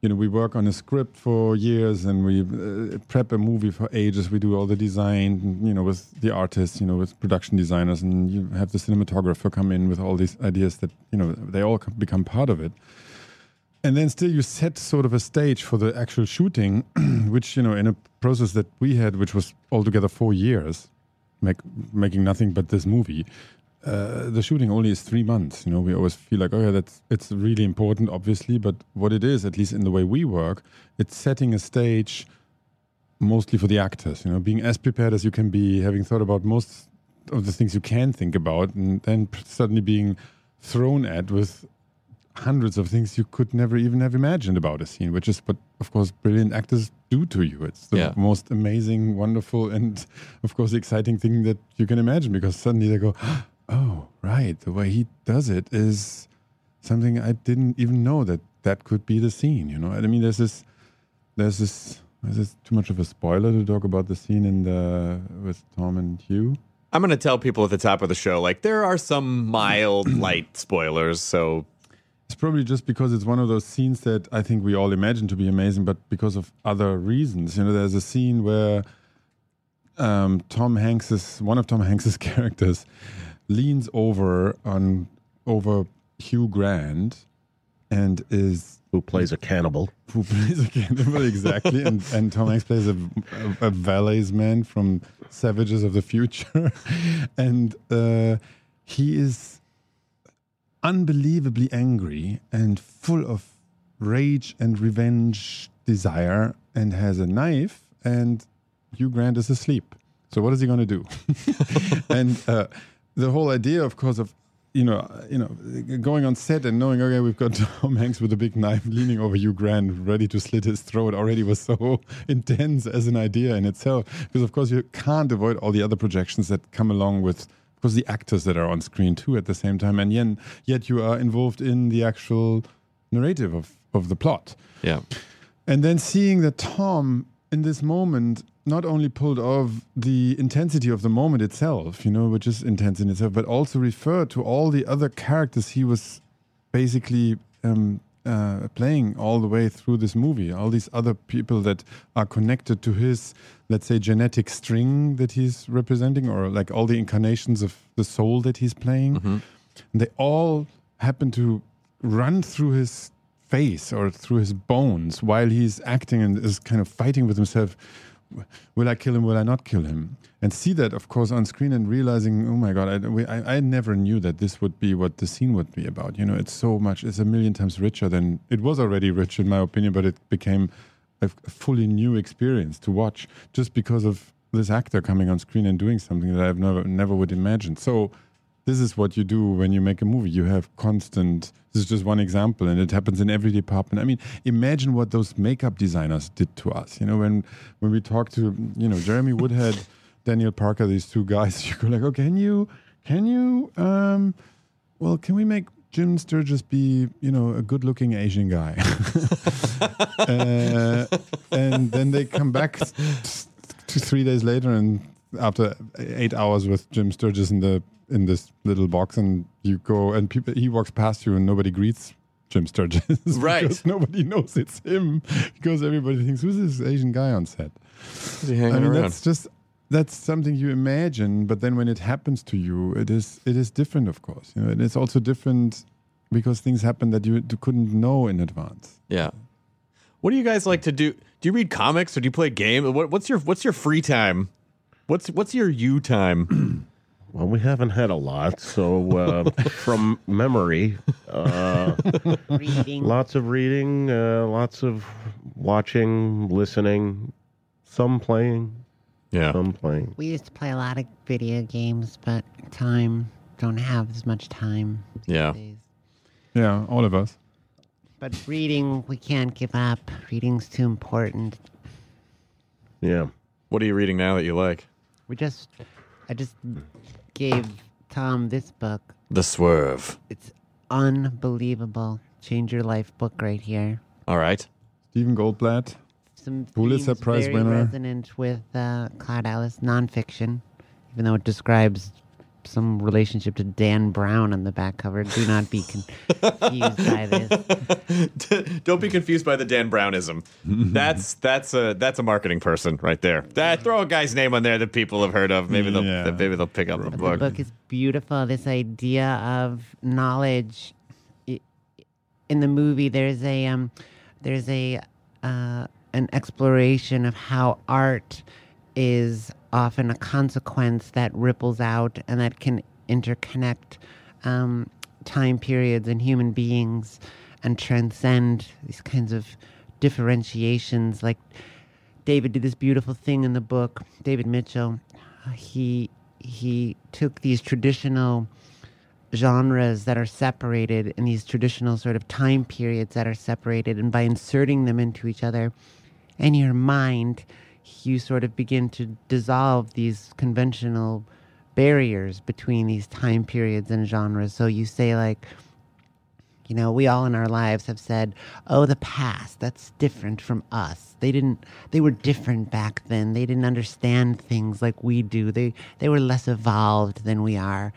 you know, we work on a script for years and we uh, prep a movie for ages. We do all the design, you know, with the artists, you know, with production designers, and you have the cinematographer come in with all these ideas that, you know, they all become part of it and then still you set sort of a stage for the actual shooting, which you know in a process that we had, which was altogether four years, make, making nothing but this movie. Uh, the shooting only is three months. You know, we always feel like, oh yeah, that's it's really important, obviously. But what it is, at least in the way we work, it's setting a stage mostly for the actors. You know, being as prepared as you can be, having thought about most of the things you can think about, and then suddenly being thrown at with hundreds of things you could never even have imagined about a scene, which is what, of course, brilliant actors do to you. It's the Yeah. most amazing, wonderful, and of course, exciting thing that you can imagine because suddenly they go, oh, right, the way he does it is something I didn't even know that that could be the scene. You know, I mean, there's this, there's this. Is this too much of a spoiler to talk about the scene in the with Tom and Hugh? I'm going to tell people at the top of the show, like, there are some mild, light spoilers. So, It's probably just because it's one of those scenes that I think we all imagine to be amazing, but because of other reasons. You know, there's a scene where um, Tom Hanks's one of Tom Hanks's characters leans over on over Hugh Grant and is Who plays a cannibal? who plays a cannibal exactly, and, and Tom Hanks plays a, a, a Valleysman from Savages of the Future, and uh, he is unbelievably angry and full of rage and revenge desire, and has a knife, and Hugh Grant is asleep. So what is he going to do? and uh, the whole idea, of course, of you know, you know, going on set and knowing, okay, we've got Tom Hanks with a big knife leaning over Hugh Grant, ready to slit his throat, already was so intense as an idea in itself. Because of course you can't avoid all the other projections that come along with, of the actors that are on screen too at the same time, and yet, yet you are involved in the actual narrative of of the plot. yeah. And then seeing that Tom in this moment not only pulled off the intensity of the moment itself, you know, which is intense in itself, but also referred to all the other characters he was basically um, uh, playing all the way through this movie. All these other people that are connected to his, let's say, genetic string that he's representing, or like all the incarnations of the soul that he's playing. And they all happen to run through his face or through his bones while he's acting and is kind of fighting with himself. Will I kill him? Will I not kill him? And see that, of course, on screen and realizing, oh my God, I, we- I, I never knew that this would be what the scene would be about. You know, it's so much, it's a million times richer than it was already rich, in my opinion, but it became a fully new experience to watch just because of this actor coming on screen and doing something that I've never, never would imagine. So, this is what you do when you make a movie. You have constant. This is just one example, and it happens in every department. I mean, imagine what those makeup designers did to us. You know, when when we talked to you know Jeremy Woodhead, Daniel Parker, these two guys, you go like, oh, can you, can you, um, well, can we make Jim Sturgess be you know a good-looking Asian guy? uh, and then they come back two, three days later, and after eight hours with Jim Sturgess in the in this little box, and you go and people he walks past you, and nobody greets Jim Sturgess, Right. Because nobody knows it's him, because everybody thinks who's this Asian guy on set. Is he hanging I mean, around? that's just that's something you imagine, but then when it happens to you, it is it is different, of course. You know, and it's also different because things happen that you couldn't know in advance. Yeah. What do you guys like to do? Do you read comics or do you play game? What, what's your What's your free time? What's What's your you time? Well, we haven't had a lot, so uh, from memory, uh, Reading. lots of reading, uh, lots of watching, listening, some playing, yeah. some playing. We used to play a lot of video games, but time don't have as much time. Yeah. days. Yeah, all of us. But reading, we can't give up. Reading's too important. Yeah. What are you reading now that you like? We just, I just gave Tom this book. The Swerve. It's unbelievable. Change your life book right here. All right. Stephen Goldblatt. Some Pulitzer Prize very winner. resonant with uh, Cloud Atlas nonfiction, even though it describes some relationship to Dan Brown on the back cover. Do not be confused by this. Don't be confused by the Dan Brownism. that's that's a that's a marketing person right there. That throw a guy's name on there that people have heard of. Maybe they'll Yeah. maybe they'll pick up the book. The book. book is beautiful. This idea of knowledge, in the movie there's a um, there's a uh, an exploration of how art is often a consequence that ripples out and that can interconnect um, time periods and human beings and transcend these kinds of differentiations. Like David did this beautiful thing in the book. David Mitchell, he he took these traditional genres that are separated and these traditional sort of time periods that are separated, and by inserting them into each other, in your mind, you sort of begin to dissolve these conventional barriers between these time periods and genres. So you say like you know, we all in our lives have said, "Oh, the past, that's different from us. They didn't they were different back then. They didn't understand things like we do. They they were less evolved than we are."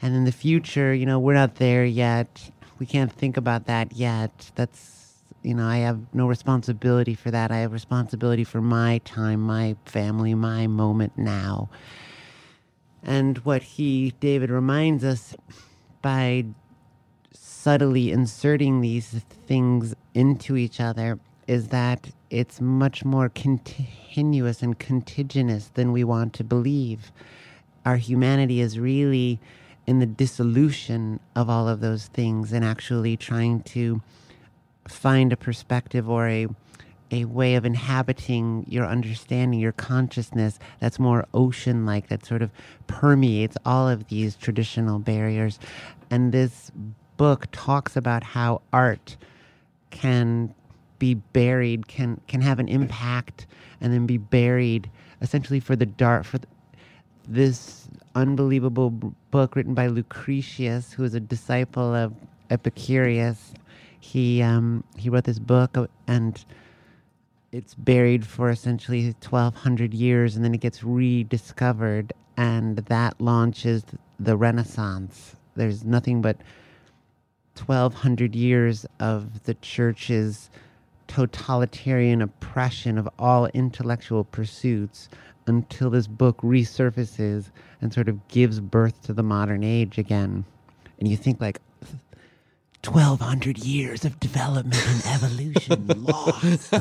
And in the future, you know, we're not there yet. We can't think about that yet. That's you know, I have no responsibility for that. I have responsibility for my time, my family, my moment now. And what he, David, reminds us by subtly inserting these things into each other is that it's much more continuous and contigious than we want to believe. Our humanity is really in the dissolution of all of those things and actually trying to find a perspective or a a way of inhabiting your understanding, your consciousness that's more ocean like, that sort of permeates all of these traditional barriers. And this book talks about how art can be buried, can can have an impact, and then be buried essentially for the dark for the, this unbelievable book written by Lucretius, who is a disciple of Epicurus. He um, he wrote this book uh, and it's buried for essentially 1200 years and then it gets rediscovered and that launches the renaissance. There's nothing but 1200 years of the church's totalitarian oppression of all intellectual pursuits until this book resurfaces and sort of gives birth to the modern age again. And you think like 1200 years of development and evolution lost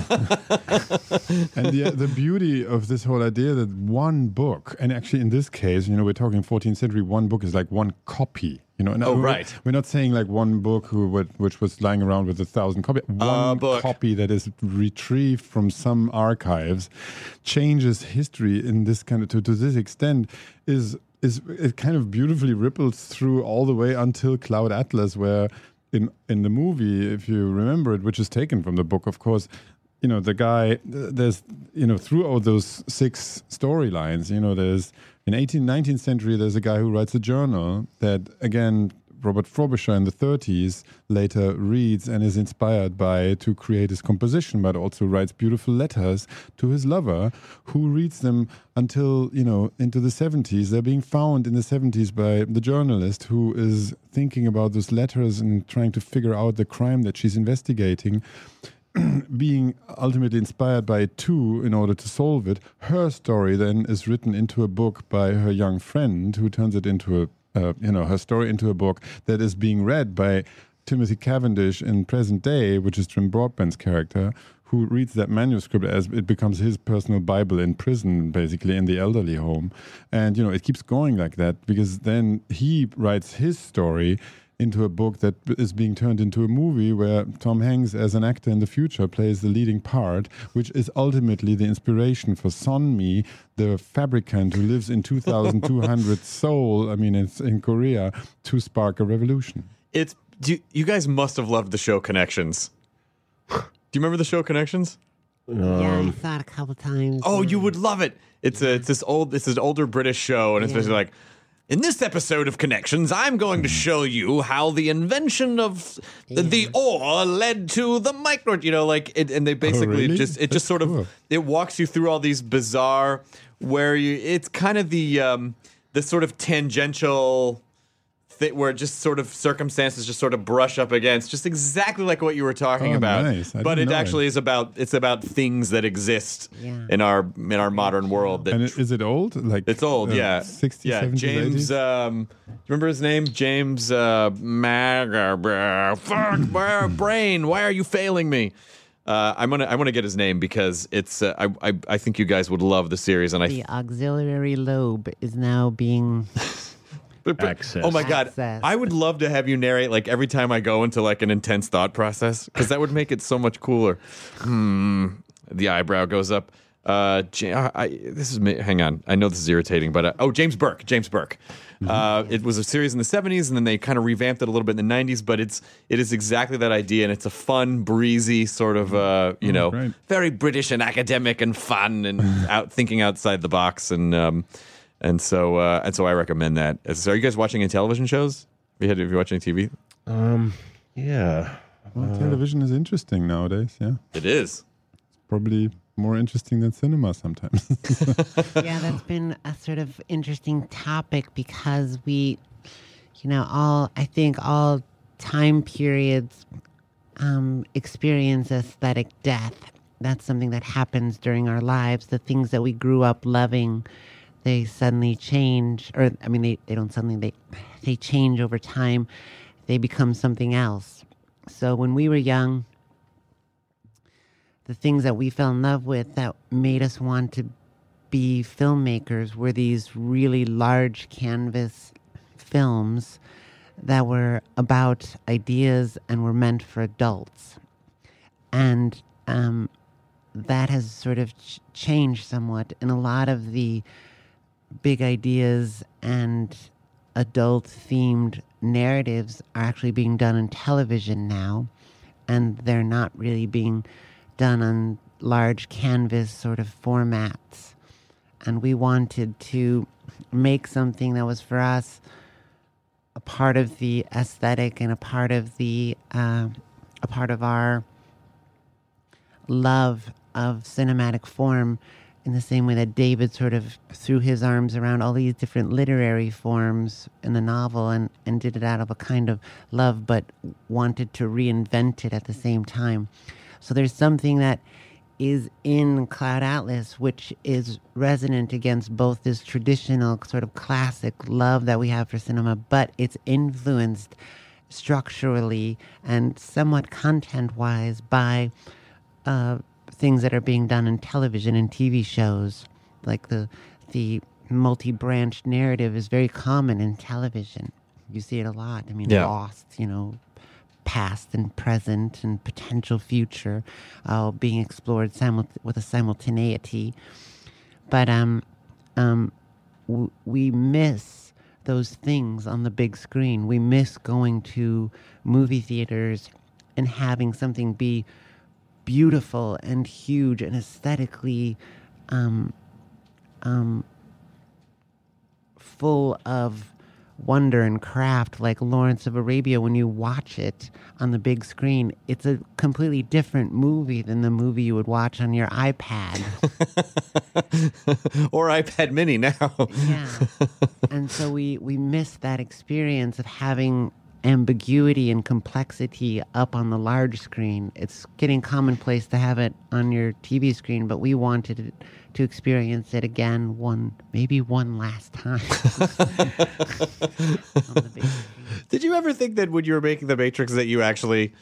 and the, the beauty of this whole idea that one book, and actually in this case, you know, we're talking 14th century, one book is like one copy. You know, and Oh, we're- right. We're not saying like one book who would, which was lying around with a thousand copies. One book. copy that is retrieved from some archives changes history in this kind of to, to this extent is is it kind of beautifully ripples through all the way until Cloud Atlas, where in in the movie, if you remember it, which is taken from the book, of course, you know the guy. There's you know throughout those six storylines, you know there's in 18th, 19th century, there's a guy who writes a journal that again. Robert Frobisher in the 30s later reads and is inspired by to create his composition, but also writes beautiful letters to his lover, who reads them until you know into the 70s. They're being found in the 70s by the journalist who is thinking about those letters and trying to figure out the crime that she's investigating being ultimately inspired by it too in order to solve it. Her story then is written into a book by her young friend who turns it into a, uh, you know, her story into a book that is being read by Timothy Cavendish in present day, which is Jim Broadbent's character, who reads that manuscript as it becomes his personal Bible in prison, basically in the elderly home. And, you know, it keeps going like that because then he writes his story into a book that is being turned into a movie where Tom Hanks, as an actor in the future, plays the leading part, which is ultimately the inspiration for Sonmi, the fabricant who lives in 2200 Seoul, I mean, it's in Korea, to spark a revolution. It's do you, you guys must have loved the show Connections. Do you remember the show Connections? yeah, I saw it a couple times. Oh, you mm. would love it. It's a it's this old it's an older British show, and it's basically like. In this episode of Connections, I'm going to show you how the invention of the ore led to the micro. You know, like, it, and they basically really? just it That's just sort cool. of it walks you through all these bizarre, where you it's kind of the um, the sort of tangential th- where just sort of circumstances just sort of brush up against, just exactly like what you were talking Oh, about. nice. But it actually it. is about it's about things that exist Yeah. in our in our modern world. That And it, is it old? Like it's old, uh, yeah. 60s, yeah, 70s, James. 80s? Um, remember his name? James uh, Mag. Fuck, my brain. Why are you failing me? Uh, I'm gonna I want to get his name because it's uh, I, I I think you guys would love the series and I The auxiliary lobe is now being. But- but- Access. Oh my god! Access. I would love to have you narrate like every time I go into like an intense thought process because that would make it so much cooler. Hmm. The eyebrow goes up. Uh, Ja- I, this is me. Hang on. I know this is irritating, but uh, oh, James Burke. James Burke. Uh, it was a series in the '70s, and then they kind of revamped it a little bit in the '90s. But it's it is exactly that idea, and it's a fun, breezy sort of uh, you know, great. very British and academic and fun and out thinking outside the box and um, and so uh, and so I recommend that. So are you guys watching any television shows? Have you had have you watching TV? Um, yeah. Well, television is interesting nowadays. Yeah, it is. It is. probably more interesting than cinema sometimes. yeah, that's been a sort of interesting topic because we, you know, all I think all time periods um, experience aesthetic death. That's something that happens during our lives. The things that we grew up loving, they suddenly change, or I mean, they, they don't suddenly they they change over time. They become something else. So when we were young, the things that we fell in love with that made us want to be filmmakers were these really large canvas films that were about ideas and were meant for adults. And um, that has sort of ch- changed somewhat. And a lot of the big ideas and adult themed narratives are actually being done on television now. And they're not really being done on large canvas sort of formats. And we wanted to make something that was for us a part of the aesthetic and a part of the uh, a part of our love of cinematic form in the same way that David sort of threw his arms around all these different literary forms in the novel and, and did it out of a kind of love but wanted to reinvent it at the same time. So there's something that is in Cloud Atlas which is resonant against both this traditional sort of classic love that we have for cinema, but it's influenced structurally and somewhat content wise by uh, things that are being done in television and TV shows. Like the the multi branched narrative is very common in television. You see it a lot. I mean, Yeah. Lost, you know, past and present and potential future, uh, being explored simul- with a simultaneity. But um, um, w- we miss those things on the big screen. We miss going to movie theaters and having something be beautiful and huge and aesthetically um, um, full of wonder and craft like Lawrence of Arabia when you watch it on the big screen it's a completely different movie than the movie you would watch on your iPad or iPad Mini now. yeah and so we we miss that experience of having ambiguity and complexity up on the large screen it's getting commonplace to have it on your tv screen but we wanted to experience it again one maybe one last time. Did you ever think that when you were making the Matrix that you actually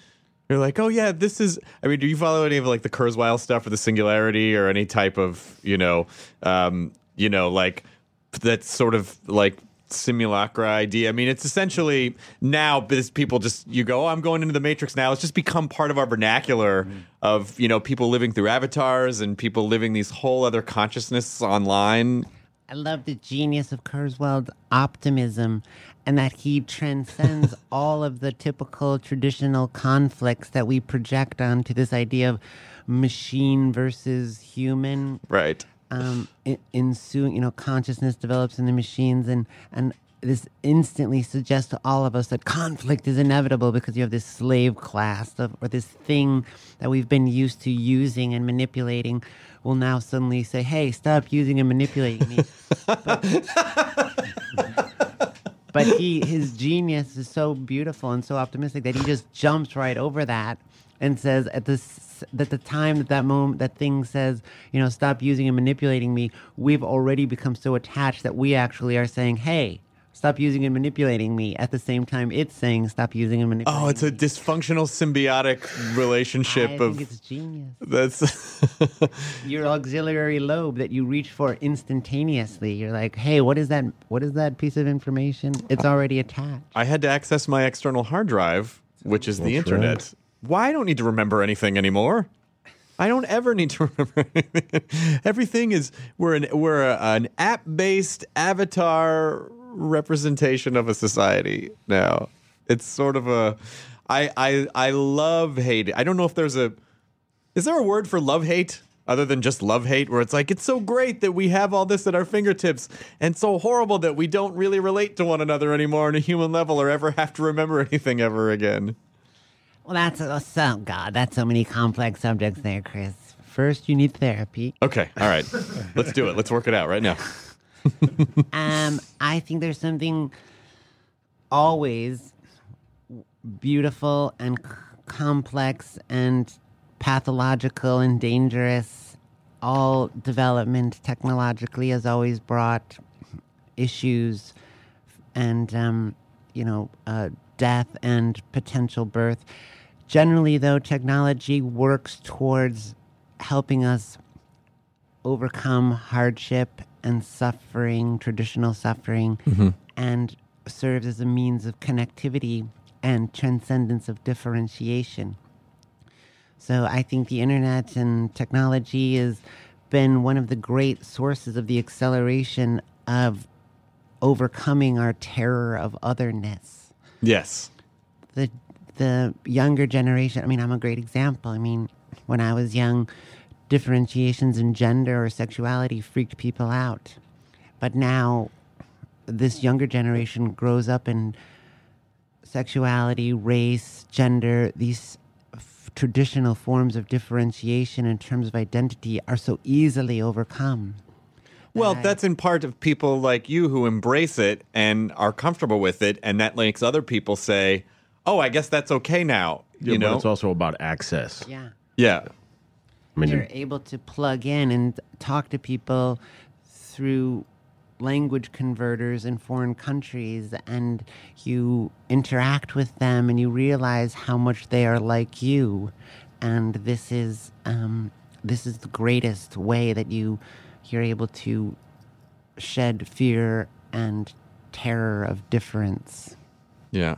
you're like, oh yeah, this is. I mean, do you follow any of like the Kurzweil stuff or the Singularity or any type of you know, um, you know, like that sort of like simulacra idea? I mean, it's essentially now this people just you go, oh, I'm going into the Matrix now. It's just become part of our vernacular mm-hmm. of you know people living through avatars and people living these whole other consciousness online. I love the genius of Kurzweil's optimism and that he transcends all of the typical traditional conflicts that we project onto this idea of machine versus human. Right. Um, ensuing, you know, consciousness develops in the machines, and and this instantly suggests to all of us that conflict is inevitable because you have this slave class of, or this thing that we've been used to using and manipulating will now suddenly say, "Hey, stop using and manipulating me." but he his genius is so beautiful and so optimistic that he just jumps right over that and says at this at the time that that moment that thing says you know stop using and manipulating me we've already become so attached that we actually are saying hey stop using and manipulating me at the same time it's saying stop using and manipulating Oh, it's a dysfunctional symbiotic relationship I relationship think of it's genius. that's your auxiliary lobe that you reach for instantaneously. You're like hey what is that what is that piece of information? It's already attached. I had to access my external hard drive, which is the internet. right. Why I don't need to remember anything anymore. I don't ever need to remember anything. Everything is we're an we're a, an app based avatar representation of a society now. It's sort of a I I I love hate. I don't know if there's a is there a word for love hate other than just love hate where it's like it's so great that we have all this at our fingertips and so horrible that we don't really relate to one another anymore on a human level or ever have to remember anything ever again. Well that's uh, so god that's so many complex subjects there chris first you need therapy Okay, all right. Let's do it. Let's work it out right now. um i think there's something always beautiful and c- complex and pathological and dangerous all development technologically has always brought issues and um, you know uh, death and potential birth generally though technology works towards helping us overcome hardship and suffering traditional suffering mm-hmm. and serves as a means of connectivity and transcendence of differentiation so I think the internet and technology has been one of the great sources of the acceleration of overcoming our terror of otherness. Yes. The the younger generation, I mean, I'm a great example. I mean, when I was young, differentiations in gender or sexuality freaked people out. But now this younger generation grows up in sexuality, race, gender, these f- traditional forms of differentiation in terms of identity are so easily overcome. Well, Right. that's in part of people like you who embrace it and are comfortable with it, and that makes other people say, "Oh, I guess that's okay now." Yeah, you but know? it's also about access. Yeah. yeah. I mean, You're able to plug in and talk to people through language converters in foreign countries and you interact with them and you realize how much they are like you and this is um, this is the greatest way that you you're able to shed fear and terror of difference Yeah.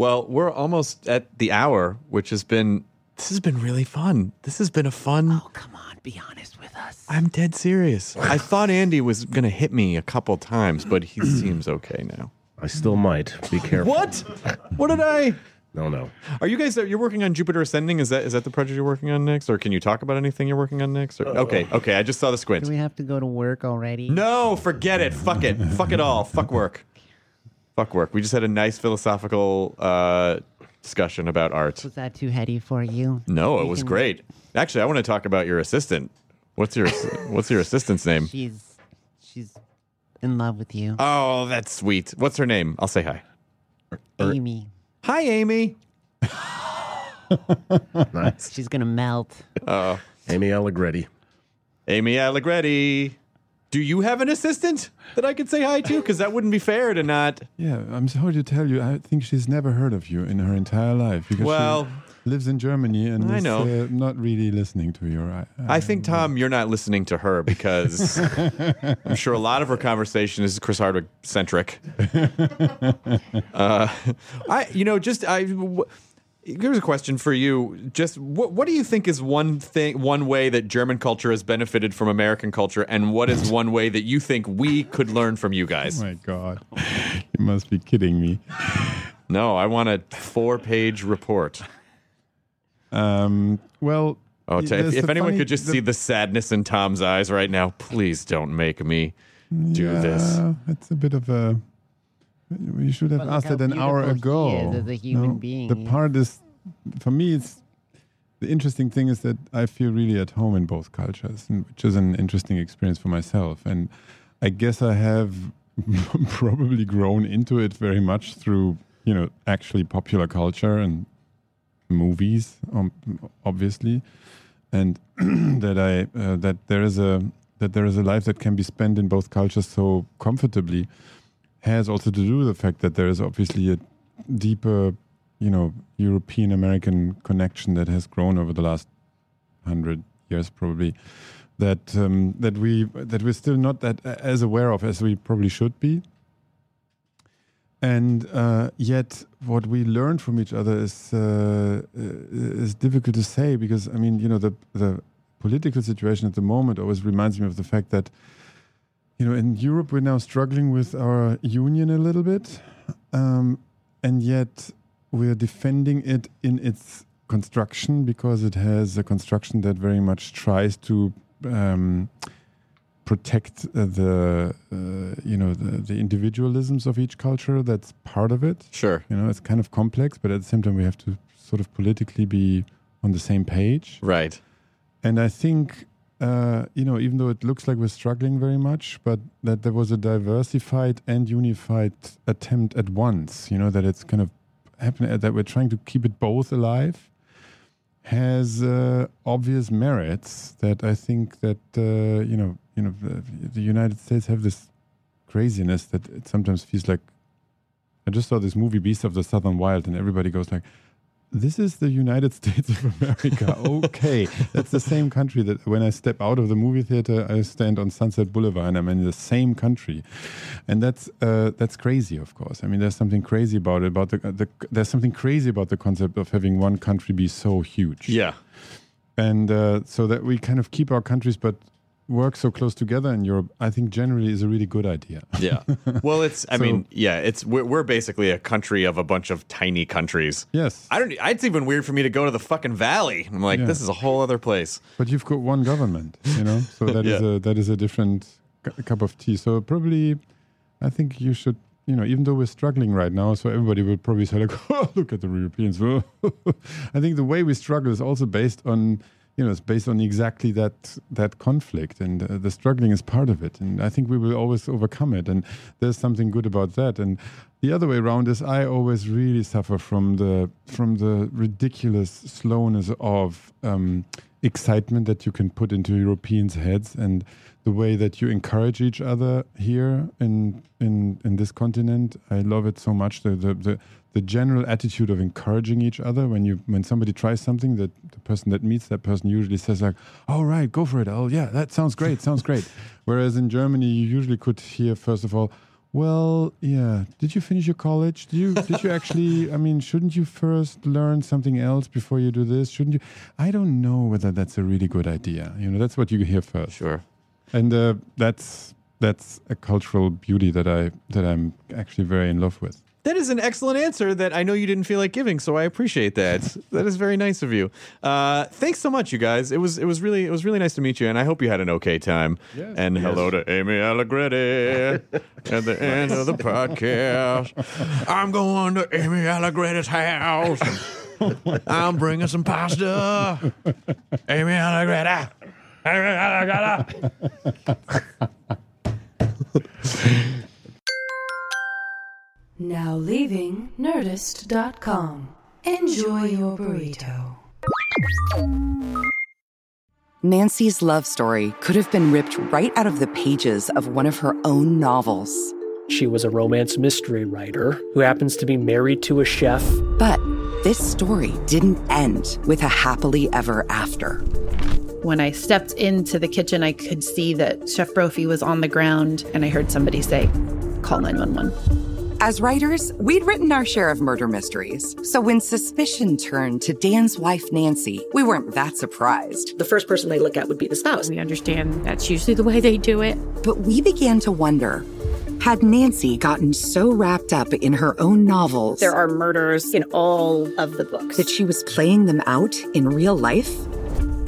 Well, we're almost at the hour, which has been this has been really fun. This has been a fun. oh come on be honest with us I'm dead serious. I thought Andy was going to hit me a couple times, but he seems okay now. I still might. Be careful. What? What did I? No, no. Are you guys? You're working on Jupiter Ascending? Is that is that the project you're working on next? Or can you talk about anything you're working on next? Or, okay, okay. I just saw the squint. do we have to go to work already No, forget it. Fuck it. Fuck it all. Fuck work. Fuck work. We just had a nice philosophical uh, discussion about art. was that too heady for you No, it You was can- great. Actually, I want to talk about your assistant. What's your What's your assistant's name? She's she's in love with you, Oh, that's sweet. What's her name? I'll say hi. Amy. Hi, Amy. Nice. She's gonna melt. Amy Allegretti. Amy Allegretti. Do you have an assistant that I could say hi to? Because that wouldn't be fair to not. Yeah, I'm sorry to tell you, I think she's never heard of you in her entire life because Well- she lives in Germany and I is know. Uh, not really listening to you. I, I think Tom, you're not listening to her because I'm sure a lot of her conversation is Chris Hardwick centric. uh, I, you know, just I. W- Here's a question for you. Just what what do you think is one thing, one way that German culture has benefited from American culture, and what is one way that you think we could learn from you guys? Oh my God, you must be kidding me. No, I want a four page report. Um, well, Oh, t- if, if anyone funny- could just the- see the sadness in Tom's eyes right now, please don't make me do yeah, this. It's a bit of a. You should have But asked that an hour ago. is as a human No. The part is, for me, it's the interesting thing is that I feel really at home in both cultures, which is an interesting experience for myself. And I guess I have probably grown into it very much through you know actually popular culture and movies, um, obviously, and that I uh, that there is a that there is a life that can be spent in both cultures so comfortably has also to do with the fact that there is obviously a deeper, you know, European American connection that has grown over the last hundred years, probably. That um, that we that we're still not that as aware of as we probably should be. And uh, yet, what we learn from each other is uh, is difficult to say because I mean, you know, the the political situation at the moment always reminds me of the fact that, you know, in Europe we're now struggling with our union a little bit, um, and yet we're defending it in its construction because it has a construction that very much tries to. Um, protect uh, the uh, you know the, the individualisms of each culture that's part of it Sure. you know it's kind of complex but at the same time we have to sort of politically be on the same page Right. and i think uh, you know even though it looks like we're struggling very much but that there was a diversified and unified attempt at once you know that it's kind of happening that we're trying to keep it both alive has uh, obvious merits that I think that uh, you know you know the, the United States have this craziness that it sometimes feels like I just saw this movie Beast of the Southern Wild and everybody goes like this is the United States of America. Okay, that's the same country that when I step out of the movie theater, I stand on Sunset Boulevard and I'm in the same country, and that's uh, that's crazy. Of course, I mean, there's something crazy about it. About the, the there's something crazy about the concept of having one country be so huge Yeah. and uh, so that we kind of keep our countries but work so close together in Europe, I think generally is a really good idea. Yeah. Well, it's. I So- mean, yeah. It's. We're, we're basically a country of a bunch of tiny countries. yes, I don't. It's even weird for me to go to the fucking valley. I'm like, Yeah. this is a whole other place. but you've got one government, you know, so that is Yeah. a that is a different cu- cup of tea. So probably, I think you should. You know, even though we're struggling right now, so everybody will probably say like, "Oh, look at the Europeans." I think the way we struggle is also based on, you know, it's based on exactly that that conflict, and uh, the struggling is part of it. And I think we will always overcome it, and there's something good about that. And the other way around is I always really suffer from the from the ridiculous slowness of um, excitement that you can put into Europeans' heads and the way that you encourage each other here in in in this continent. I love it so much. The the the, the general attitude of encouraging each other when you when somebody tries something that the person that meets that person usually says like, "All right, go for it. Oh yeah, that sounds great. Sounds great." Whereas in Germany, you usually could hear first of all. Well, yeah. Did you finish your college? Did you did you actually? I mean, shouldn't you first learn something else before you do this? Shouldn't you? I don't know whether that's a really good idea. You know, that's what you hear first. Sure. And uh, that's that's a cultural beauty that I that I'm actually very in love with. That is an excellent answer that I know you didn't feel like giving, so I appreciate that. that is very nice of you. Uh, thanks so much, you guys. It was it was really it was really nice to meet you, and I hope you had an okay time. Yes. and hello to Amy Allegretti at the end of the podcast. I'm going to Amy Allegretti's house. I'm bringing some pasta. Amy Allegretti. Now leaving Nerdist.com. Enjoy your burrito. Nancy's love story could have been ripped right out of the pages of one of her own novels. She was a romance mystery writer who happens to be married to a chef. But this story didn't end with a happily ever after. When I stepped into the kitchen, I could see that Chef Brophy was on the ground, and I heard somebody say, Call 911. As writers, we'd written our share of murder mysteries. So when suspicion turned to Dan's wife, Nancy, we weren't that surprised. The first person they look at would be the spouse. We understand that's usually the way they do it. But we began to wonder had Nancy gotten so wrapped up in her own novels There are murders in all of the books. that she was playing them out in real life?